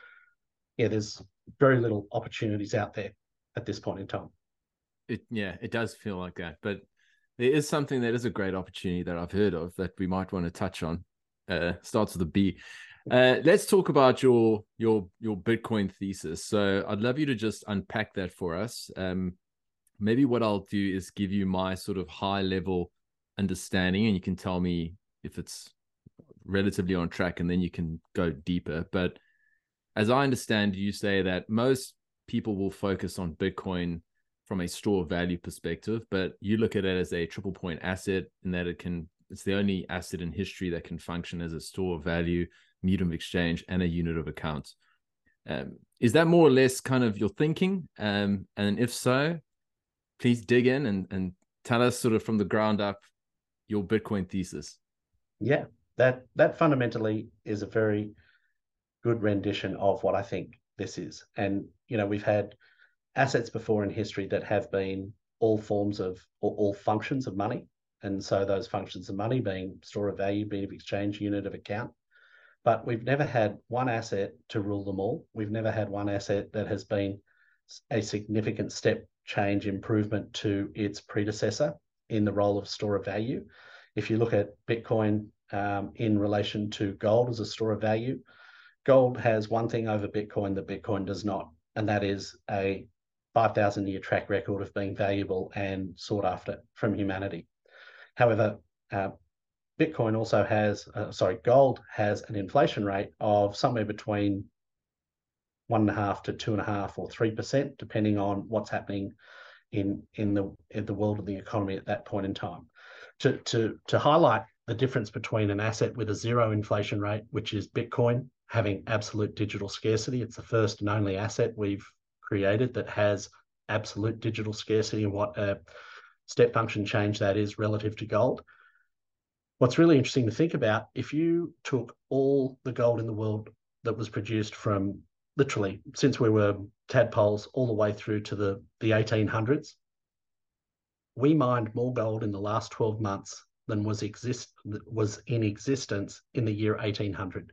yeah, there's very little opportunities out there at this point in time. It yeah, it does feel like that, but there is something that is a great opportunity that I've heard of that we might want to touch on. Uh, starts with a B. Uh, let's talk about your your your Bitcoin thesis. So I'd love you to just unpack that for us. Um, maybe what I'll do is give you my sort of high level understanding, and you can tell me if it's relatively on track, and then you can go deeper. But as I understand, you say that most people will focus on Bitcoin from a store value perspective, but you look at it as a triple point asset in that it can it's the only asset in history that can function as a store value, medium of exchange, and a unit of account. Um, is that more or less kind of your thinking? Um, and if so, please dig in and, and tell us sort of from the ground up your Bitcoin thesis. Yeah, that that fundamentally is a very good rendition of what I think this is. And you know, we've had assets before in history that have been all forms of or all functions of money. And so those functions of money being store of value, being of exchange, unit of account. But we've never had one asset to rule them all. We've never had one asset that has been a significant step change improvement to its predecessor in the role of store of value. If you look at Bitcoin um, in relation to gold as a store of value, gold has one thing over Bitcoin that Bitcoin does not, and that is a 5,000 year track record of being valuable and sought after from humanity. However, uh, Bitcoin also has, uh, sorry, gold has an inflation rate of somewhere between one and a half to two and a half or three percent, depending on what's happening in in the in the world of the economy at that point in time. To to to highlight the difference between an asset with a zero inflation rate, which is Bitcoin, having absolute digital scarcity. It's the first and only asset we've created that has absolute digital scarcity and what a step function change that is relative to gold. What's really interesting to think about if you took all the gold in the world that was produced from literally since we were tadpoles all the way through to the, the 1800s, we mined more gold in the last 12 months than was exist was in existence in the year 1800.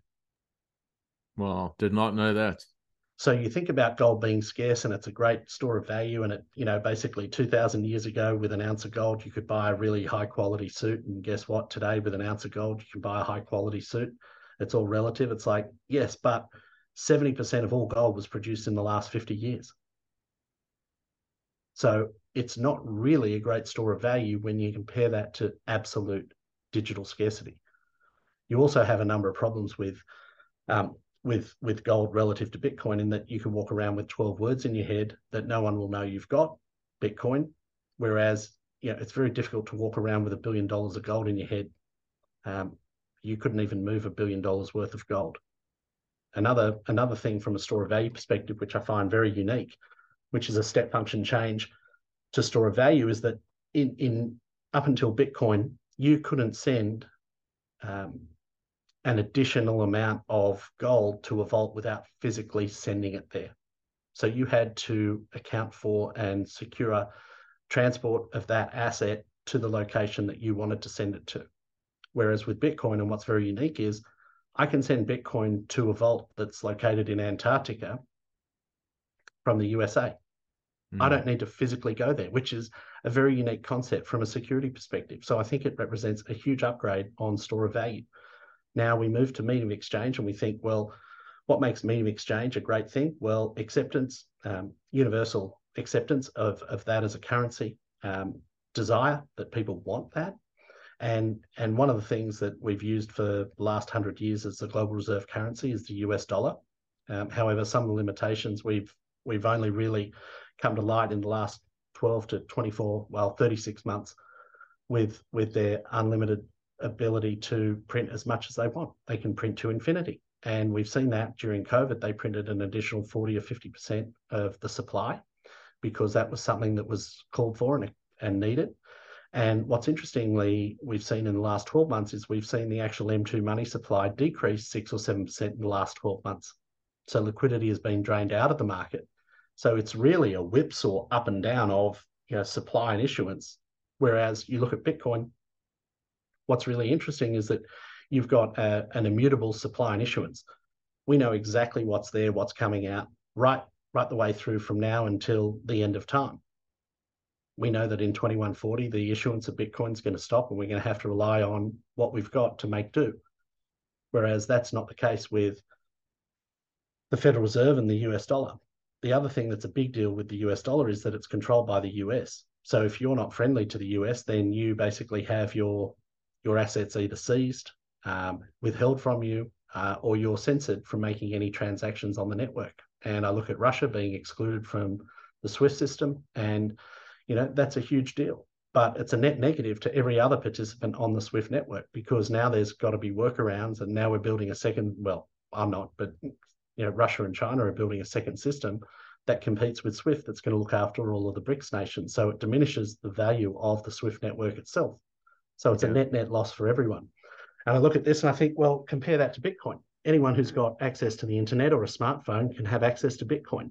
Well, did not know that. So you think about gold being scarce and it's a great store of value. And it, you know, basically 2000 years ago with an ounce of gold, you could buy a really high quality suit. And guess what? Today with an ounce of gold, you can buy a high quality suit. It's all relative. It's like, yes, but 70% of all gold was produced in the last 50 years. So it's not really a great store of value when you compare that to absolute digital scarcity. You also have a number of problems with um, with with gold relative to Bitcoin in that you can walk around with 12 words in your head that no one will know you've got Bitcoin, whereas you know, it's very difficult to walk around with a billion dollars of gold in your head. Um, you couldn't even move a billion dollars worth of gold. Another another thing from a store of value perspective, which I find very unique, which is a step function change to store of value, is that in in up until Bitcoin, you couldn't send um, an additional amount of gold to a vault without physically sending it there. So you had to account for and secure transport of that asset to the location that you wanted to send it to. Whereas with Bitcoin, and what's very unique is I can send Bitcoin to a vault that's located in Antarctica from the USA. Mm. I hmm. don't need to physically go there, which is a very unique concept from a security perspective. So I think it represents a huge upgrade on store of value. Now we move to medium exchange and we think, well, what makes medium exchange a great thing? Well, acceptance, um, universal acceptance of, of that as a currency, um, desire that people want that. And, and one of the things that we've used for the last hundred years as the global reserve currency is the US dollar. Um, however, some of the limitations we've we've only really come to light in the last 12 to 24, well, 36 months with with their unlimited ability to print as much as they want. They can print to infinity. And we've seen that during COVID, they printed an additional 40 or 50% of the supply because that was something that was called for and, and needed. And what's interestingly, we've seen in the last 12 months is we've seen the actual M2 money supply decrease six or 7% in the last 12 months. So liquidity has been drained out of the market. So it's really a whipsaw up and down of you know, supply and issuance. Whereas you look at Bitcoin, what's really interesting is that you've got a, an immutable supply and issuance. We know exactly what's there, what's coming out, right, right the way through from now until the end of time. We know that in 2140, the issuance of Bitcoin is going to stop and we're going to have to rely on what we've got to make do. Whereas that's not the case with the Federal Reserve and the US dollar. The other thing that's a big deal with the US dollar is that it's controlled by the US. So if you're not friendly to the US, then you basically have your your assets either seized, um, withheld from you, uh, or you're censored from making any transactions on the network. And I look at Russia being excluded from the SWIFT system, and you know that's a huge deal. But it's a net negative to every other participant on the SWIFT network because now there's got to be workarounds, and now we're building a second. Well, I'm not, but you know, Russia and China are building a second system that competes with SWIFT that's going to look after all of the BRICS nations. So it diminishes the value of the SWIFT network itself. So it's yeah. a net net loss for everyone. And I look at this and I think, well, compare that to Bitcoin. Anyone who's got access to the internet or a smartphone can have access to Bitcoin.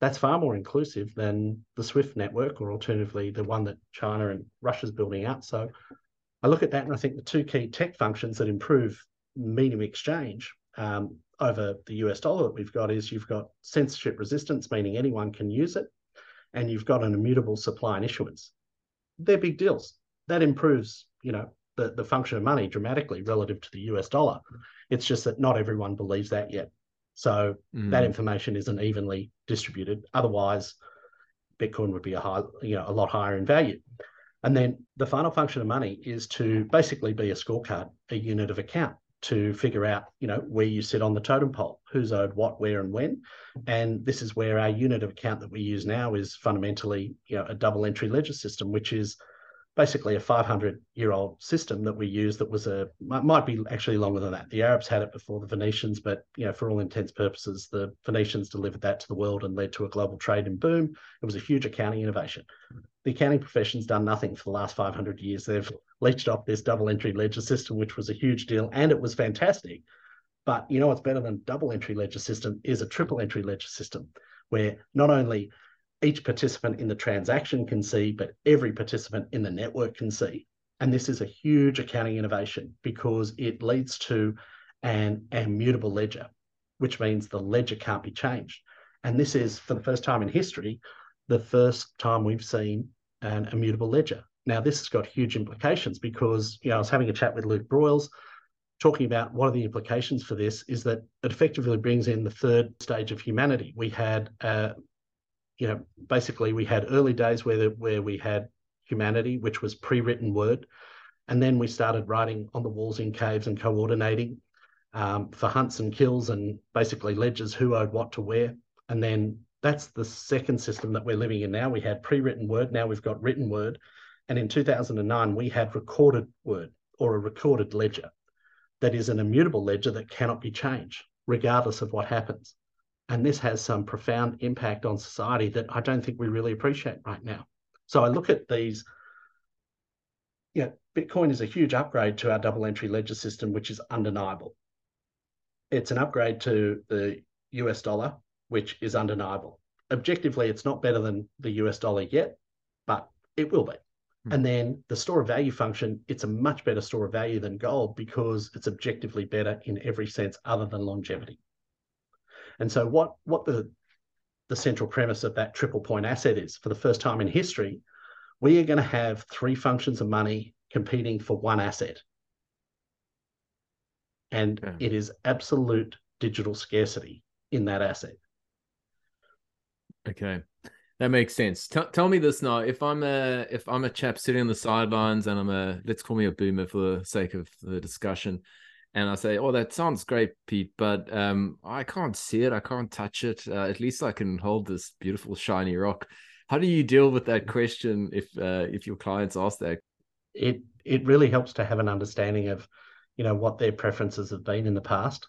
That's far more inclusive than the SWIFT network, or alternatively, the one that China and Russia's building out. So I look at that and I think the two key tech functions that improve medium exchange um, over the US dollar that we've got is you've got censorship resistance, meaning anyone can use it, and you've got an immutable supply and issuance. They're big deals. That improves, you know, the, the function of money dramatically relative to the US dollar. It's just that not everyone believes that yet. So mm. that information isn't evenly distributed. Otherwise, Bitcoin would be a high, you know, a lot higher in value. And then the final function of money is to basically be a scorecard, a unit of account to figure out, you know, where you sit on the totem pole, who's owed what, where, and when. And this is where our unit of account that we use now is fundamentally, you know, a double entry ledger system, which is basically a 500 year old system that we use that was a might be actually longer than that. The arabs had it before the venetians but you know for all intents purposes the venetians delivered that to the world and led to a global trade and boom it was a huge accounting innovation. The accounting profession's done nothing for the last 500 years. They've leached off this double entry ledger system which was a huge deal and it was fantastic. But you know what's better than double entry ledger system is a triple entry ledger system where not only each participant in the transaction can see, but every participant in the network can see. And this is a huge accounting innovation because it leads to an immutable ledger, which means the ledger can't be changed. And this is, for the first time in history, the first time we've seen an immutable ledger. Now, this has got huge implications because, you know, I was having a chat with Luke Broyles talking about what are the implications for this is that it effectively brings in the third stage of humanity. We had uh, you know, basically we had early days where the, where we had humanity, which was pre-written word, and then we started writing on the walls in caves and coordinating um, for hunts and kills and basically ledgers who owed what to where, and then that's the second system that we're living in now. We had pre-written word, now we've got written word, and in 2009 we had recorded word or a recorded ledger that is an immutable ledger that cannot be changed regardless of what happens. And this has some profound impact on society that I don't think we really appreciate right now. So I look at these. Yeah, Bitcoin is a huge upgrade to our double entry ledger system, which is undeniable. It's an upgrade to the US dollar, which is undeniable. Objectively, it's not better than the US dollar yet, but it will be. Hmm. And then the store of value function, it's a much better store of value than gold because it's objectively better in every sense other than longevity. And so what what the the central premise of that triple point asset is for the first time in history, we are going to have three functions of money competing for one asset. And yeah. it is absolute digital scarcity in that asset. Okay. That makes sense. T- tell me this now. If I'm a if I'm a chap sitting on the sidelines and I'm a let's call me a boomer for the sake of the discussion, and I say, "Oh, that sounds great, Pete, but um, I can't see it. I can't touch it. Uh, at least I can hold this beautiful shiny rock." How do you deal with that question if uh, if your clients ask that? It it really helps to have an understanding of, you know, what their preferences have been in the past.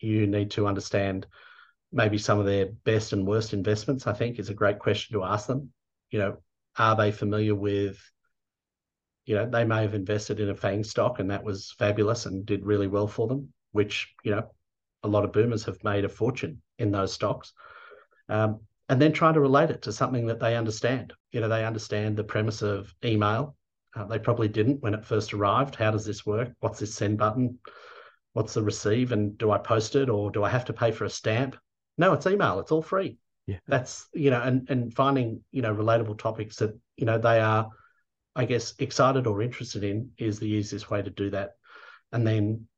You need to understand maybe some of their best and worst investments. I think is a great question to ask them. You know, are they familiar with you know, they may have invested in a FANG stock and that was fabulous and did really well for them, which, you know, a lot of boomers have made a fortune in those stocks. Um, and then try to relate it to something that they understand. You know, they understand the premise of email. Uh, they probably didn't when it first arrived. How does this work? What's this send button? What's the receive? And do I post it or do I have to pay for a stamp? No, it's email. It's all free. Yeah. That's, you know, and, and finding, you know, relatable topics that, you know, they are, I guess, excited or interested in is the easiest way to do that. And then,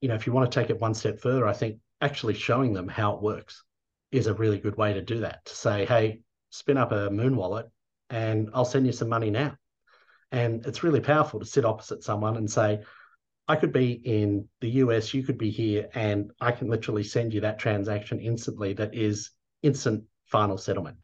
you know, if you want to take it one step further, I think actually showing them how it works is a really good way to do that. To say, hey, spin up a Muun wallet and I'll send you some money now. And it's really powerful to sit opposite someone and say, I could be in the US, you could be here, and I can literally send you that transaction instantly that is instant final settlement.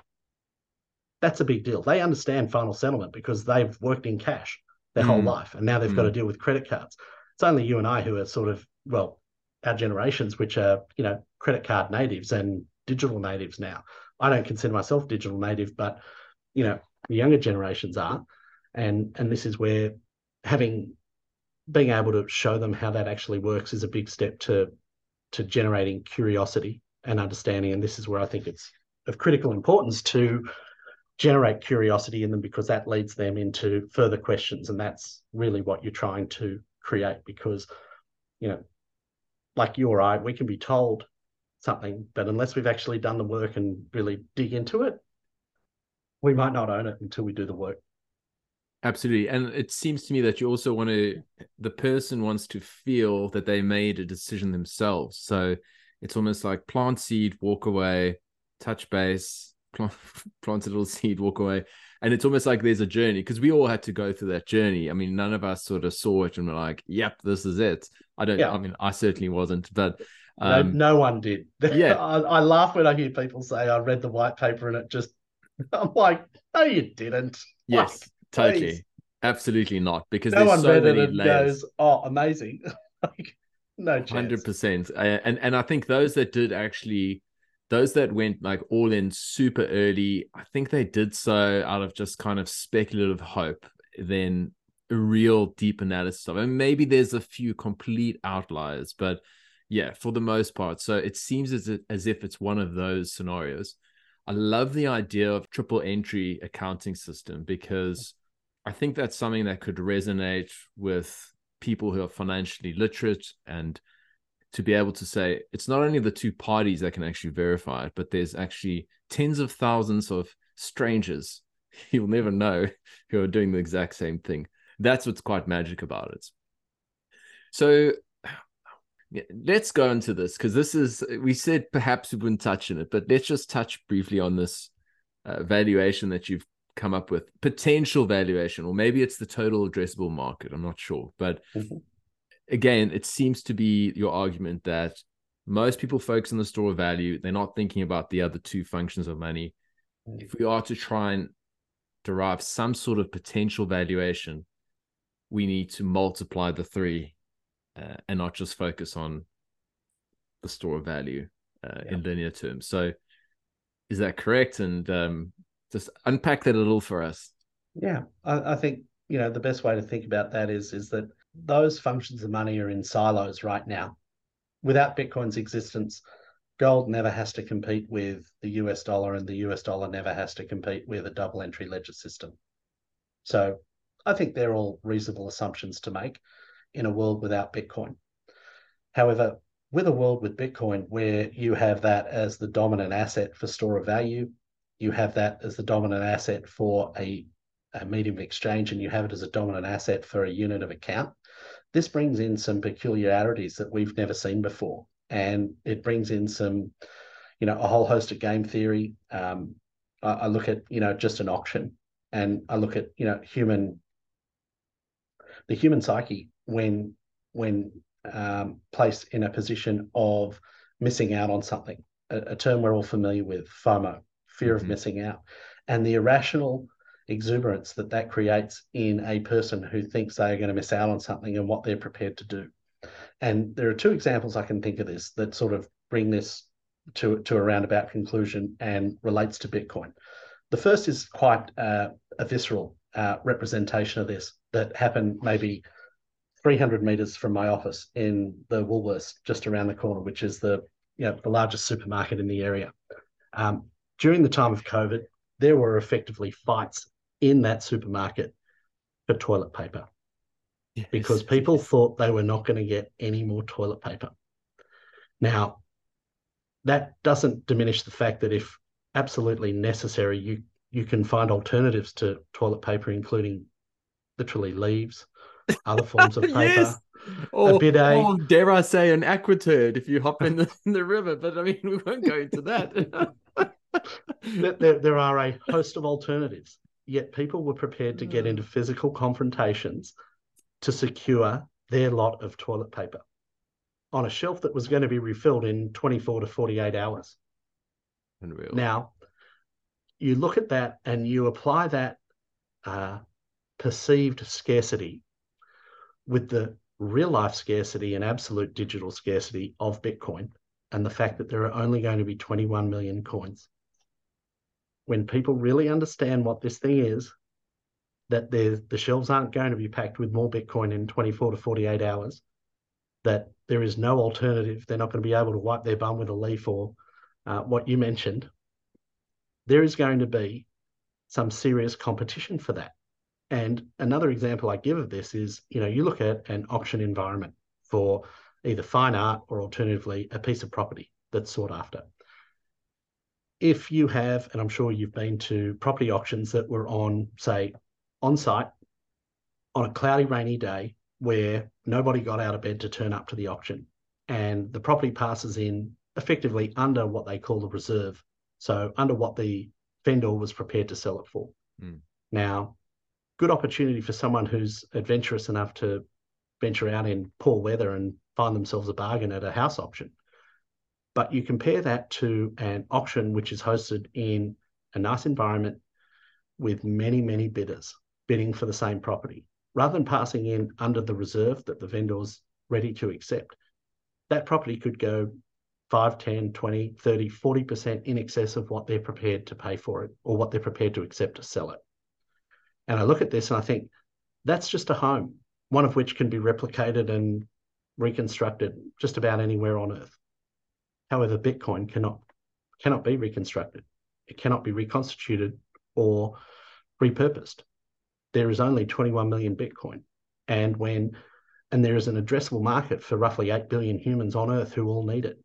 That's a big deal. They understand final settlement because they've worked in cash their mm. whole life and now they've mm. got to deal with credit cards. It's only you and I who are sort of, well, our generations, which are, you know, credit card natives and digital natives now. I don't consider myself digital native, but you know, the younger generations are. And and this is where having being able to show them how that actually works is a big step to to generating curiosity and understanding. And this is where I think it's of critical importance to generate curiosity in them because that leads them into further questions. And that's really what you're trying to create because, you know, like you or I, we can be told something, but unless we've actually done the work and really dig into it, we might not own it until we do the work. Absolutely. And it seems to me that you also want to, the person wants to feel that they made a decision themselves. So it's almost like plant seed, walk away, touch base, plant, plant a little seed, walk away. And it's almost like there's a journey because we all had to go through that journey. I mean, none of us sort of saw it and were like, yep, this is it. I don't, yeah. I mean, I certainly wasn't, but um, no, no one did. Yeah. I, I laugh when I hear people say, I read the white paper and it just, I'm like, no, you didn't. Yes, like, totally. Please. Absolutely not. Because no one so read it and layers. goes, oh, amazing. like, no Hundred percent, and and I think those that did actually, those that went like all in super early, I think they did so out of just kind of speculative hope. Then a real deep analysis of it. And maybe there's a few complete outliers, but yeah, for the most part. So it seems as if, as if it's one of those scenarios. I love the idea of triple entry accounting system because I think that's something that could resonate with people who are financially literate and to be able to say it's not only the two parties that can actually verify it, but there's actually tens of thousands of strangers you'll never know who are doing the exact same thing. That's what's quite magic about it. So let's go into this because this is we said perhaps we wouldn't touch on it, but let's just touch briefly on this uh, valuation that you've come up with, potential valuation, or maybe it's the total addressable market. I'm not sure, but mm-hmm. Again, it seems to be your argument that most people focus on the store of value. They're not thinking about the other two functions of money. Mm-hmm. If we are to try and derive some sort of potential valuation, we need to multiply the three uh, and not just focus on the store of value uh, yeah. in linear terms. So, is that correct? And um, just unpack that a little for us. Yeah, I, I think you know the best way to think about that is is that those functions of money are in silos right now. Without Bitcoin's existence, gold never has to compete with the US dollar, and the US dollar never has to compete with a double entry ledger system. So I think they're all reasonable assumptions to make in a world without Bitcoin. However, with a world with Bitcoin where you have that as the dominant asset for store of value, you have that as the dominant asset for a, a medium of exchange, and you have it as a dominant asset for a unit of account. This brings in some peculiarities that we've never seen before, and it brings in some, you know, a whole host of game theory. Um, I, I look at you know just an auction, and I look at you know human, the human psyche when when um, placed in a position of missing out on something, a, a term we're all familiar with, FOMO, fear mm-hmm. of missing out, and the irrational exuberance that that creates in a person who thinks they are going to miss out on something and what they're prepared to do. And there are two examples I can think of this that sort of bring this to, to a roundabout conclusion and relates to Bitcoin. The first is quite uh, a visceral uh, representation of this that happened maybe 300 meters from my office in the Woolworths just around the corner, which is the you know, the largest supermarket in the area. Um, during the time of COVID, there were effectively fights in that supermarket for toilet paper Yes. because people thought they were not going to get any more toilet paper. Now, that doesn't diminish the fact that if absolutely necessary, you you can find alternatives to toilet paper, including literally leaves, other forms of paper. Yes. Or, bidet. or dare I say, an aquaturd if you hop in the, in the river. But I mean, we won't go into that. There, there, there are a host of alternatives, yet people were prepared to get Mm. into physical confrontations to secure their lot of toilet paper on a shelf that was going to be refilled in 24 to 48 hours. Unreal. Now, you look at that and you apply that uh, perceived scarcity with the real life scarcity and absolute digital scarcity of Bitcoin and the fact that there are only going to be 21 million coins. When people really understand what this thing is, that the shelves aren't going to be packed with more Bitcoin in 24 to 48 hours, that there is no alternative. They're not going to be able to wipe their bum with a leaf or uh, what you mentioned. There is going to be some serious competition for that. And another example I give of this is, you know, you look at an auction environment for either fine art or alternatively a piece of property that's sought after. If you have, and I'm sure you've been to property auctions that were on, say, on site on a cloudy, rainy day where nobody got out of bed to turn up to the auction, and the property passes in effectively under what they call the reserve. So, under what the vendor was prepared to sell it for. Mm. Now, good opportunity for someone who's adventurous enough to venture out in poor weather and find themselves a bargain at a house auction. But you compare that to an auction which is hosted in a nice environment with many, many bidders bidding for the same property. Rather than passing in under the reserve that the vendor's ready to accept, that property could go 5, 10, 20, 30, 40% in excess of what they're prepared to pay for it or what they're prepared to accept to sell it. And I look at this and I think that's just a home, one of which can be replicated and reconstructed just about anywhere on earth. However, Bitcoin cannot cannot be reconstructed. It cannot be reconstituted or repurposed. There is only 21 million Bitcoin. And when and there is an addressable market for roughly 8 billion humans on earth who all need it.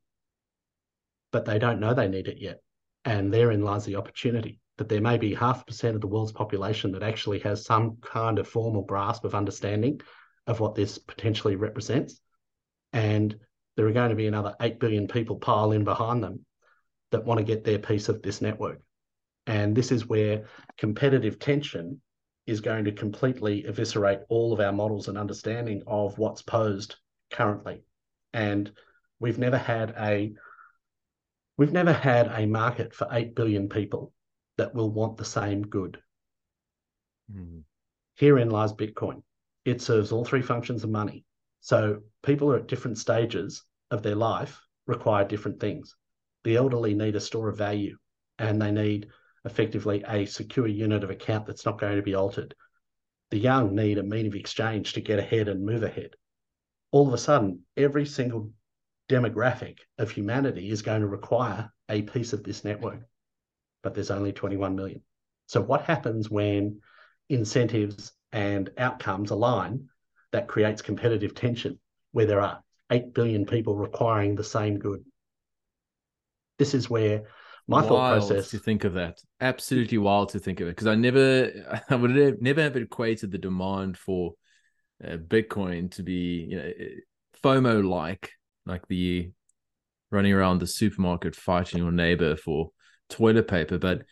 But they don't know they need it yet. And therein lies the opportunity that there may be half a percent of the world's population that actually has some kind of formal grasp of understanding of what this potentially represents. And there are going to be another 8 billion people pile in behind them that want to get their piece of this network. And this is where competitive tension is going to completely eviscerate all of our models and understanding of what's posed currently. And we've never had a we've never had a market for 8 billion people that will want the same good. Mm. Herein lies Bitcoin. It serves all three functions of money. So people are at different stages of their life, require different things. The elderly need a store of value and they need effectively a secure unit of account that's not going to be altered. The young need a mean of exchange to get ahead and move ahead. All of a sudden, every single demographic of humanity is going to require a piece of this network, but there's only 21 million. So, what happens when incentives and outcomes align that creates competitive tension where there are 8 billion people requiring the same good? This is where my thought process to think of that. Absolutely wild to think of it because I never, I would have never have equated the demand for uh, Bitcoin to be, you know, FOMO like, like the running around the supermarket fighting your neighbor for toilet paper, but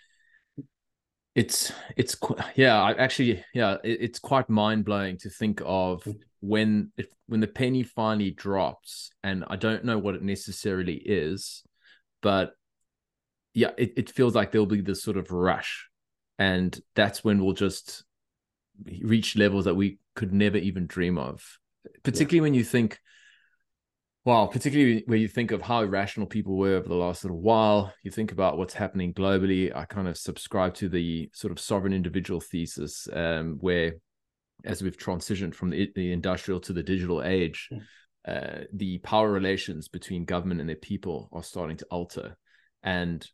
it's it's yeah I actually yeah it, it's quite mind blowing to think of mm. when it, when the penny finally drops and I don't know what it necessarily is, but yeah, it, it feels like there'll be this sort of rush. And that's when we'll just reach levels that we could never even dream of. Particularly yeah. when you think, well, particularly when you think of how irrational people were over the last little while, you think about what's happening globally. I kind of subscribe to the sort of sovereign individual thesis, um, where as we've transitioned from the, the industrial to the digital age, Mm. uh, the power relations between government and their people are starting to alter. And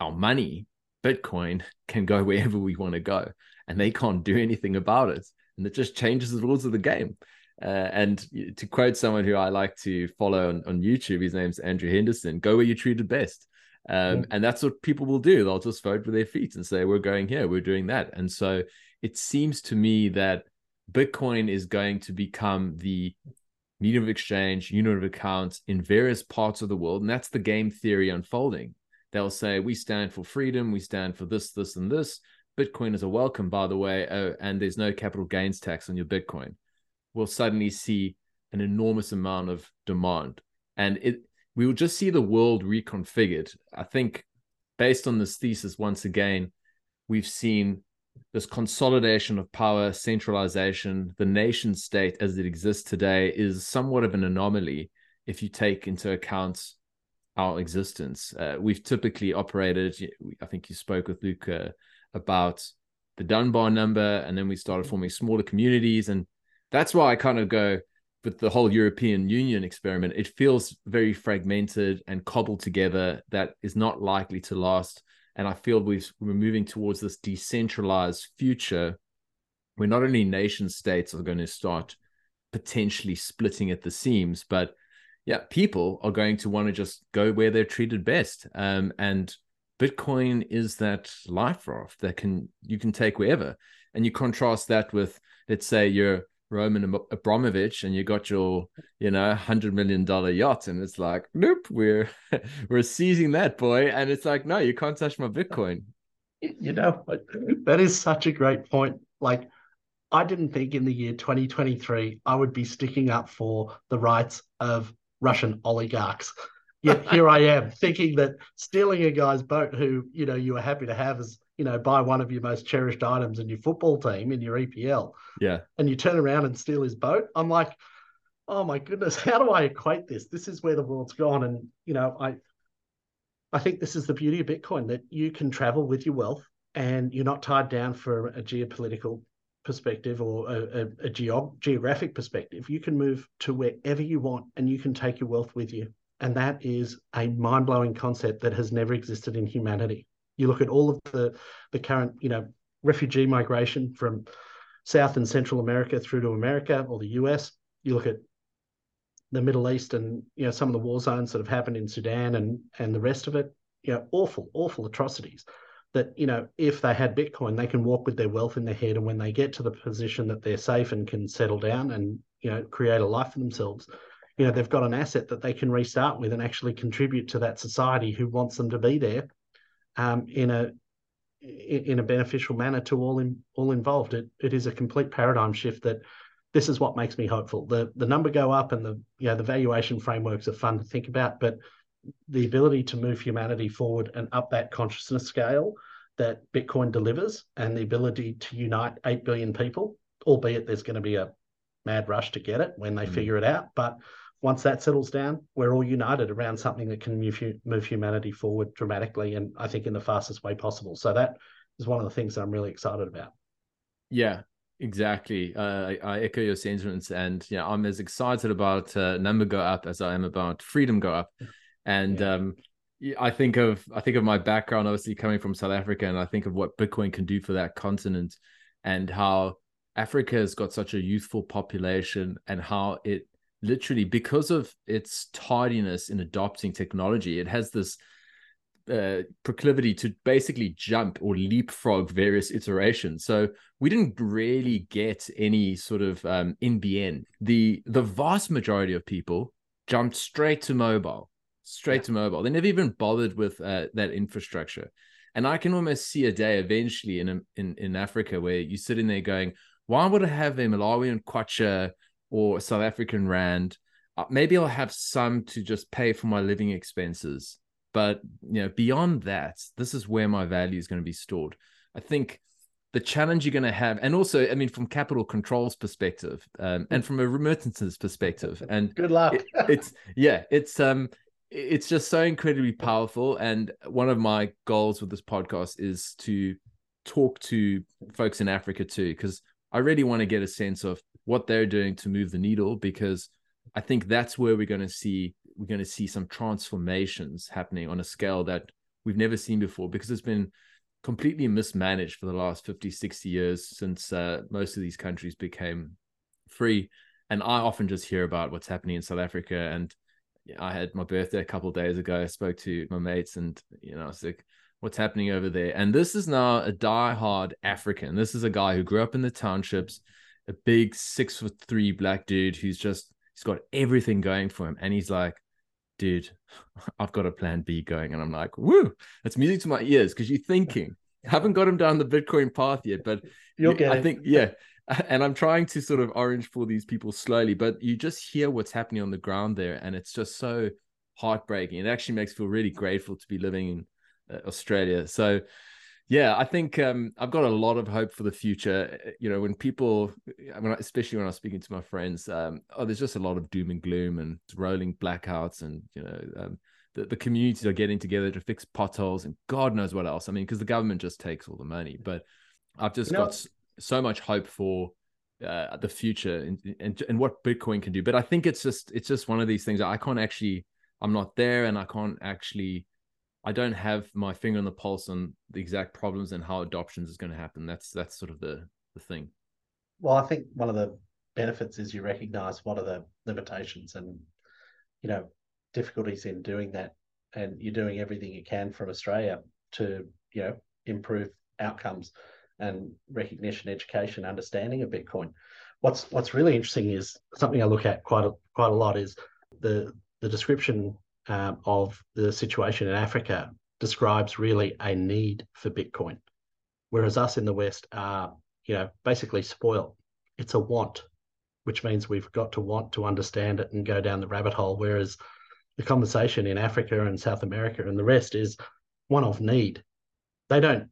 our money, Bitcoin, can go wherever we want to go, and they can't do anything about it. and it just changes the rules of the game. Uh, and to quote someone who I like to follow on, on YouTube, his name's Andrew Henderson. Go where you're treated best. Um, and that's what people will do. They'll just vote with their feet and say, "We're going here, we're doing that." And so it seems to me that Bitcoin is going to become the medium of exchange, unit of account in various parts of the world. And that's the game theory unfolding. They'll say, we stand for freedom, we stand for this, this, and this. Bitcoin is a welcome, by the way, oh, and there's no capital gains tax on your Bitcoin. We'll suddenly see an enormous amount of demand. And it we will just see the world reconfigured. I think based on this thesis, once again, we've seen this consolidation of power, centralization, the nation state as it exists today is somewhat of an anomaly if you take into account our existence. Uh, we've typically operated, I think you spoke with Luca about the Dunbar number, and then we started forming smaller communities. And that's why I kind of go with the whole European Union experiment. It feels very fragmented and cobbled together that is not likely to last and I feel we are moving towards this decentralized future where not only nation states are going to start potentially splitting at the seams, but yeah, people are going to want to just go where they're treated best. Um, and Bitcoin is that life raft that can you can take wherever. And you contrast that with, let's say, you're Roman Abramovich and you got your, you know, hundred million dollar yacht, and it's like, nope, we're we're seizing that boy, and it's like, no, you can't touch my Bitcoin. You know, that is such a great point. Like, I didn't think in the year 2023 I would be sticking up for the rights of Russian oligarchs. Yet here I am thinking that stealing a guy's boat who, you know, you were happy to have as you know, buy one of your most cherished items in your football team in your EPL. Yeah. And you turn around and steal his boat. I'm like, oh my goodness, how do I equate this? This is where the world's gone. And, you know, I I think this is the beauty of Bitcoin that you can travel with your wealth and you're not tied down for a geopolitical perspective or a, a, a geog- geographic perspective. You can move to wherever you want and you can take your wealth with you. And that is a mind blowing concept that has never existed in humanity. You look at all of the the current, you know, refugee migration from South and Central America through to America or the US. You look at the Middle East and you know some of the war zones that have happened in Sudan and and the rest of it. You know, awful, awful atrocities. That you know, if they had Bitcoin, they can walk with their wealth in their head, and when they get to the position that they're safe and can settle down and you know create a life for themselves, you know they've got an asset that they can restart with and actually contribute to that society who wants them to be there um, in a in a beneficial manner to all in, all involved. It it is a complete paradigm shift that this is what makes me hopeful. The the number go up and the you know the valuation frameworks are fun to think about, but the ability to move humanity forward and up that consciousness scale that Bitcoin delivers and the ability to unite 8 billion people, albeit there's going to be a mad rush to get it when they mm. figure it out. But once that settles down, we're all united around something that can move, move humanity forward dramatically and I think in the fastest way possible. So that is one of the things that I'm really excited about. Yeah, exactly. Uh, I, I, echo your sentiments, and yeah, I'm as excited about uh, number go up as I am about freedom go up. And yeah. um, I think of I think of my background, obviously coming from South Africa, and I think of what Bitcoin can do for that continent, and how Africa has got such a youthful population, and how it literally because of its tardiness in adopting technology it has this uh, proclivity to basically jump or leapfrog various iterations. So we didn't really get any sort of um, NBN. The the vast majority of people jumped straight to mobile, straight yeah. to mobile. They never even bothered with uh, that infrastructure. And I can almost see a day eventually in in in Africa where you sit in there going, why would I have a Malawian kwacha or South African rand. Uh, maybe I'll have some to just pay for my living expenses. But you know, beyond that, this is where my value is going to be stored. I think the challenge you're going to have, and also, I mean, from capital controls perspective, um, and from a remittances perspective, and good luck. it, it's yeah, it's um, it's just so incredibly powerful. And one of my goals with this podcast is to talk to folks in Africa too, because I really want to get a sense of what they're doing to move the needle because I think that's where we're going to see we're going to see some transformations happening on a scale that we've never seen before because it's been completely mismanaged for the last 50, 60 years since uh, most of these countries became free. And I often just hear about what's happening in South Africa. And I had my birthday a couple days ago. I spoke to my mates, and you know, I was like, "What's happening over there?" And this is now a die-hard African. This is a guy who grew up in the townships, a big six foot three black dude who's just he's got everything going for him, and he's like, "Dude, I've got a plan B going," and I'm like, "Woo!" that's music to my ears because you're thinking. Haven't got him down the Bitcoin path yet, but you'll get I it. think yeah, and I'm trying to sort of orange for these people slowly, but you just hear what's happening on the ground there, and it's just so heartbreaking. It actually makes me feel really grateful to be living in uh, Australia. So, yeah, I think um, I've got a lot of hope for the future. Uh, you know, when people, I mean, especially when I was speaking to my friends, um, oh, there's just a lot of doom and gloom and rolling blackouts, and you know. Um, the, the communities are getting together to fix potholes and God knows what else. I mean, because the government just takes all the money. But I've just you know, got so much hope for uh, the future and, and and what Bitcoin can do. But I think it's just it's just one of these things I can't actually I'm not there and I can't actually I don't have my finger on the pulse on the exact problems and how adoptions is going to happen. That's that's sort of the the thing. Well, I think one of the benefits is you recognize what are the limitations and you know difficulties in doing that and you're doing everything you can from Australia to you know improve outcomes and recognition, education, understanding of Bitcoin. What's what's really interesting is something I look at quite a, quite a lot is the the description um, of the situation in Africa describes really a need for Bitcoin, whereas us in the West are you know basically spoiled. It's a want, which means we've got to want to understand it and go down the rabbit hole. Whereas the conversation in Africa and South America and the rest is one of need. They don't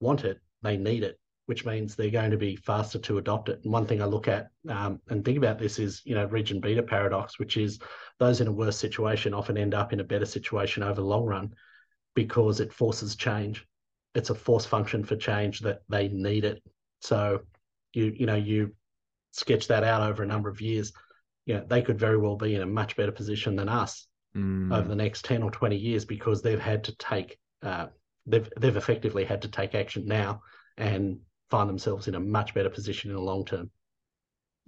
want it, they need it, which means they're going to be faster to adopt it. And one thing I look at um, and think about this is, you know, region beta paradox, which is those in a worse situation often end up in a better situation over the long run because it forces change. It's a force function for change that they need it. So you, you know, you sketch that out over a number of years, you know, they could very well be in a much better position than us mm. over the next 10 or 20 years because they've had to take uh, they've they've effectively had to take action now and find themselves in a much better position in the long term.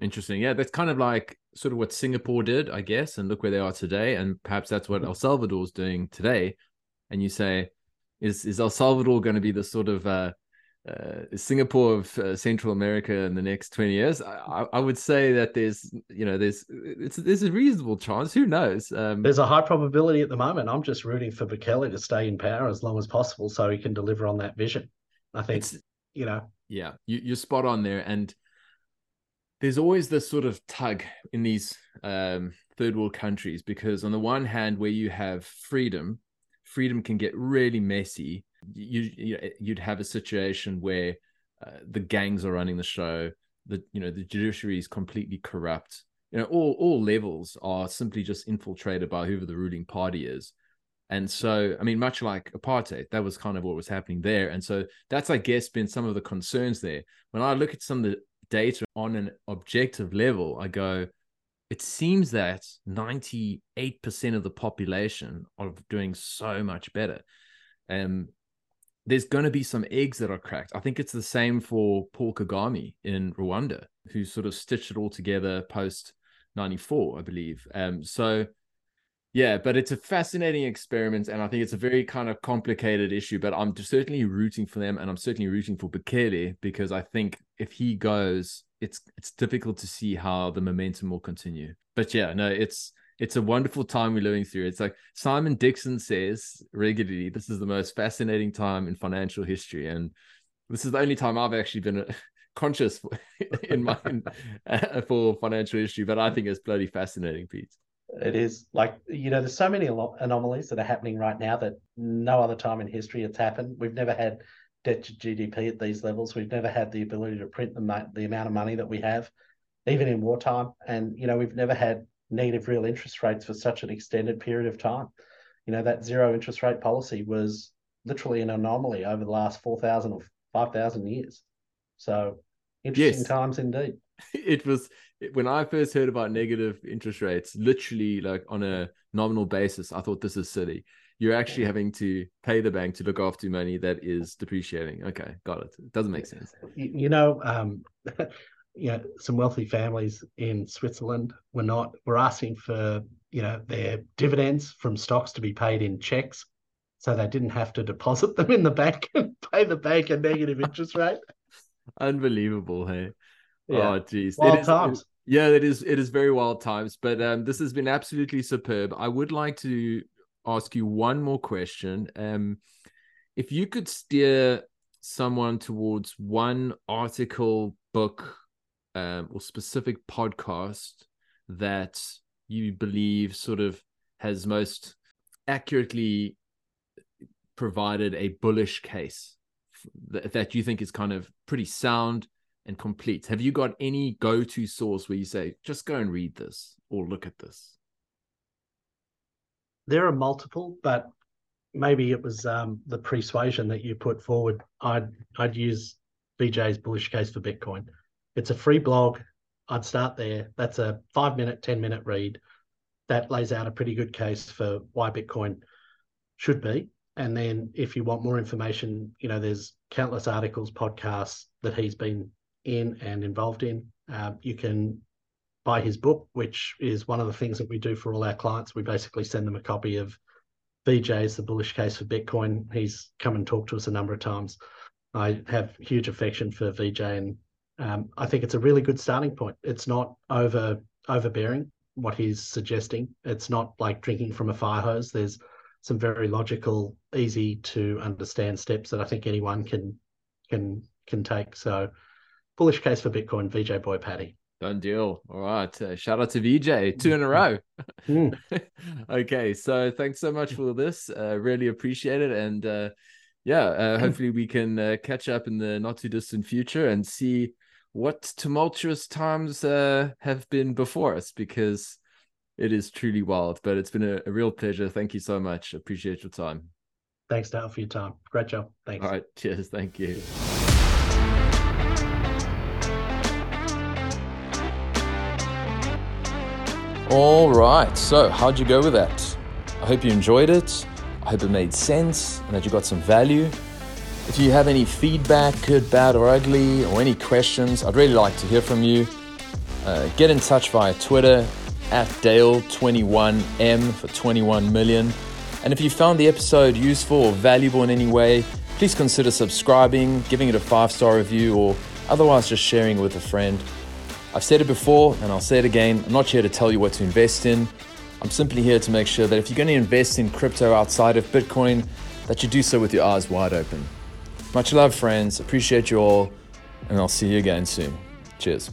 Interesting. Yeah, that's kind of like sort of what Singapore did, I guess, and look where they are today. And perhaps that's what El Salvador is doing today. And you say, is is El Salvador going to be the sort of uh, uh, Singapore of uh, Central America in the next 20 years, I, I, would say that there's, you know, there's it's there's a reasonable chance. Who knows? Um, there's a high probability at the moment. I'm just rooting for Bukele to stay in power as long as possible so he can deliver on that vision. I think, you know. Yeah, you, you're spot on there. And there's always this sort of tug in these um, third world countries because, on the one hand, where you have freedom, freedom can get really messy. You, you you'd have a situation where uh, the gangs are running the show the you know the judiciary is completely corrupt. You know all all levels are simply just infiltrated by whoever the ruling party is and so i mean much like apartheid that was kind of what was happening there and so that's i guess been some of the concerns there when i look at some of the data on an objective level i go it seems that 98% of the population are doing so much better and there's going to be some eggs that are cracked. I think it's the same for Paul Kagame in Rwanda, who sort of stitched it all together post 94, I believe. Um, so, yeah, but it's a fascinating experiment, and I think it's a very kind of complicated issue. But I'm certainly rooting for them, and I'm certainly rooting for Bukele because I think if he goes, it's it's difficult to see how the momentum will continue. But yeah, no, it's it's a wonderful time we're living through. It's like Simon Dixon says regularly, this is the most fascinating time in financial history. And this is the only time I've actually been conscious in my uh, for financial history, but I think it's bloody fascinating, Pete. It is like you know, there's so many anomalies that are happening right now that no other time in history it's happened. We've never had debt to GDP at these levels. We've never had the ability to print the the amount of money that we have, even in wartime. And you know, we've never had negative real interest rates for such an extended period of time. You know, that zero interest rate policy was literally an anomaly over the last 4,000 or 5,000 years. So interesting yes. times indeed. It was when I first heard about negative interest rates, literally like on a nominal basis, I thought this is silly. you're actually having to pay the bank to look after money that is depreciating. Okay, got it. It doesn't make sense. You know, um, you know, some wealthy families in Switzerland were not were asking for you know their dividends from stocks to be paid in checks, so they didn't have to deposit them in the bank and pay the bank a negative interest rate. Unbelievable, hey. Yeah. Oh, geez. Wild times. It, yeah, it is. It is very wild times, but um, this has been absolutely superb. I would like to ask you one more question. Um, if you could steer someone towards one article, book, um, or specific podcast that you believe sort of has most accurately provided a bullish case that you think is kind of pretty sound and complete. Have you got any go to source where you say, just go and read this or look at this? There are multiple, but maybe it was um, the persuasion that you put forward. I'd I'd use Vijay's bullish case for Bitcoin. It's a free blog. I'd start there. That's a five minute, 10 minute read. That lays out a pretty good case for why Bitcoin should be. And then if you want more information, you know, there's countless articles, podcasts that he's been in and involved in. Uh, you can buy his book, which is one of the things that we do for all our clients. We basically send them a copy of Vijay's The Bullish Case for Bitcoin. He's come and talked to us a number of times. I have huge affection for Vijay, and um, I think it's a really good starting point. It's not over overbearing what he's suggesting. It's not like drinking from a fire hose. There's some very logical, easy to understand steps that I think anyone can can can take. So bullish case for Bitcoin, Vijay Boyapati. Done deal. All right. Uh, shout out to Vijay, two in a row. Mm. okay. So thanks so much for this. Uh, really appreciate it. And uh, yeah, uh, hopefully we can uh, catch up in the not too distant future and see what tumultuous times uh, have been before us because it is truly wild. But it's been a, a real pleasure. Thank you so much. Appreciate your time. Thanks, Dale, for your time. Great job. Thanks. All right. Cheers. Thank you. All right. So, how'd you go with that? I hope you enjoyed it. I hope it made sense and that you got some value. If you have any feedback, good, bad, or ugly, or any questions, I'd really like to hear from you. Uh, get in touch via Twitter at Dale21M for 21 million. And if you found the episode useful or valuable in any way, please consider subscribing, giving it a five star review, or otherwise just sharing it with a friend. I've said it before and I'll say it again I'm not here to tell you what to invest in. I'm simply here to make sure that if you're going to invest in crypto outside of Bitcoin, that you do so with your eyes wide open. Much love, friends. Appreciate you all, and I'll see you again soon. Cheers.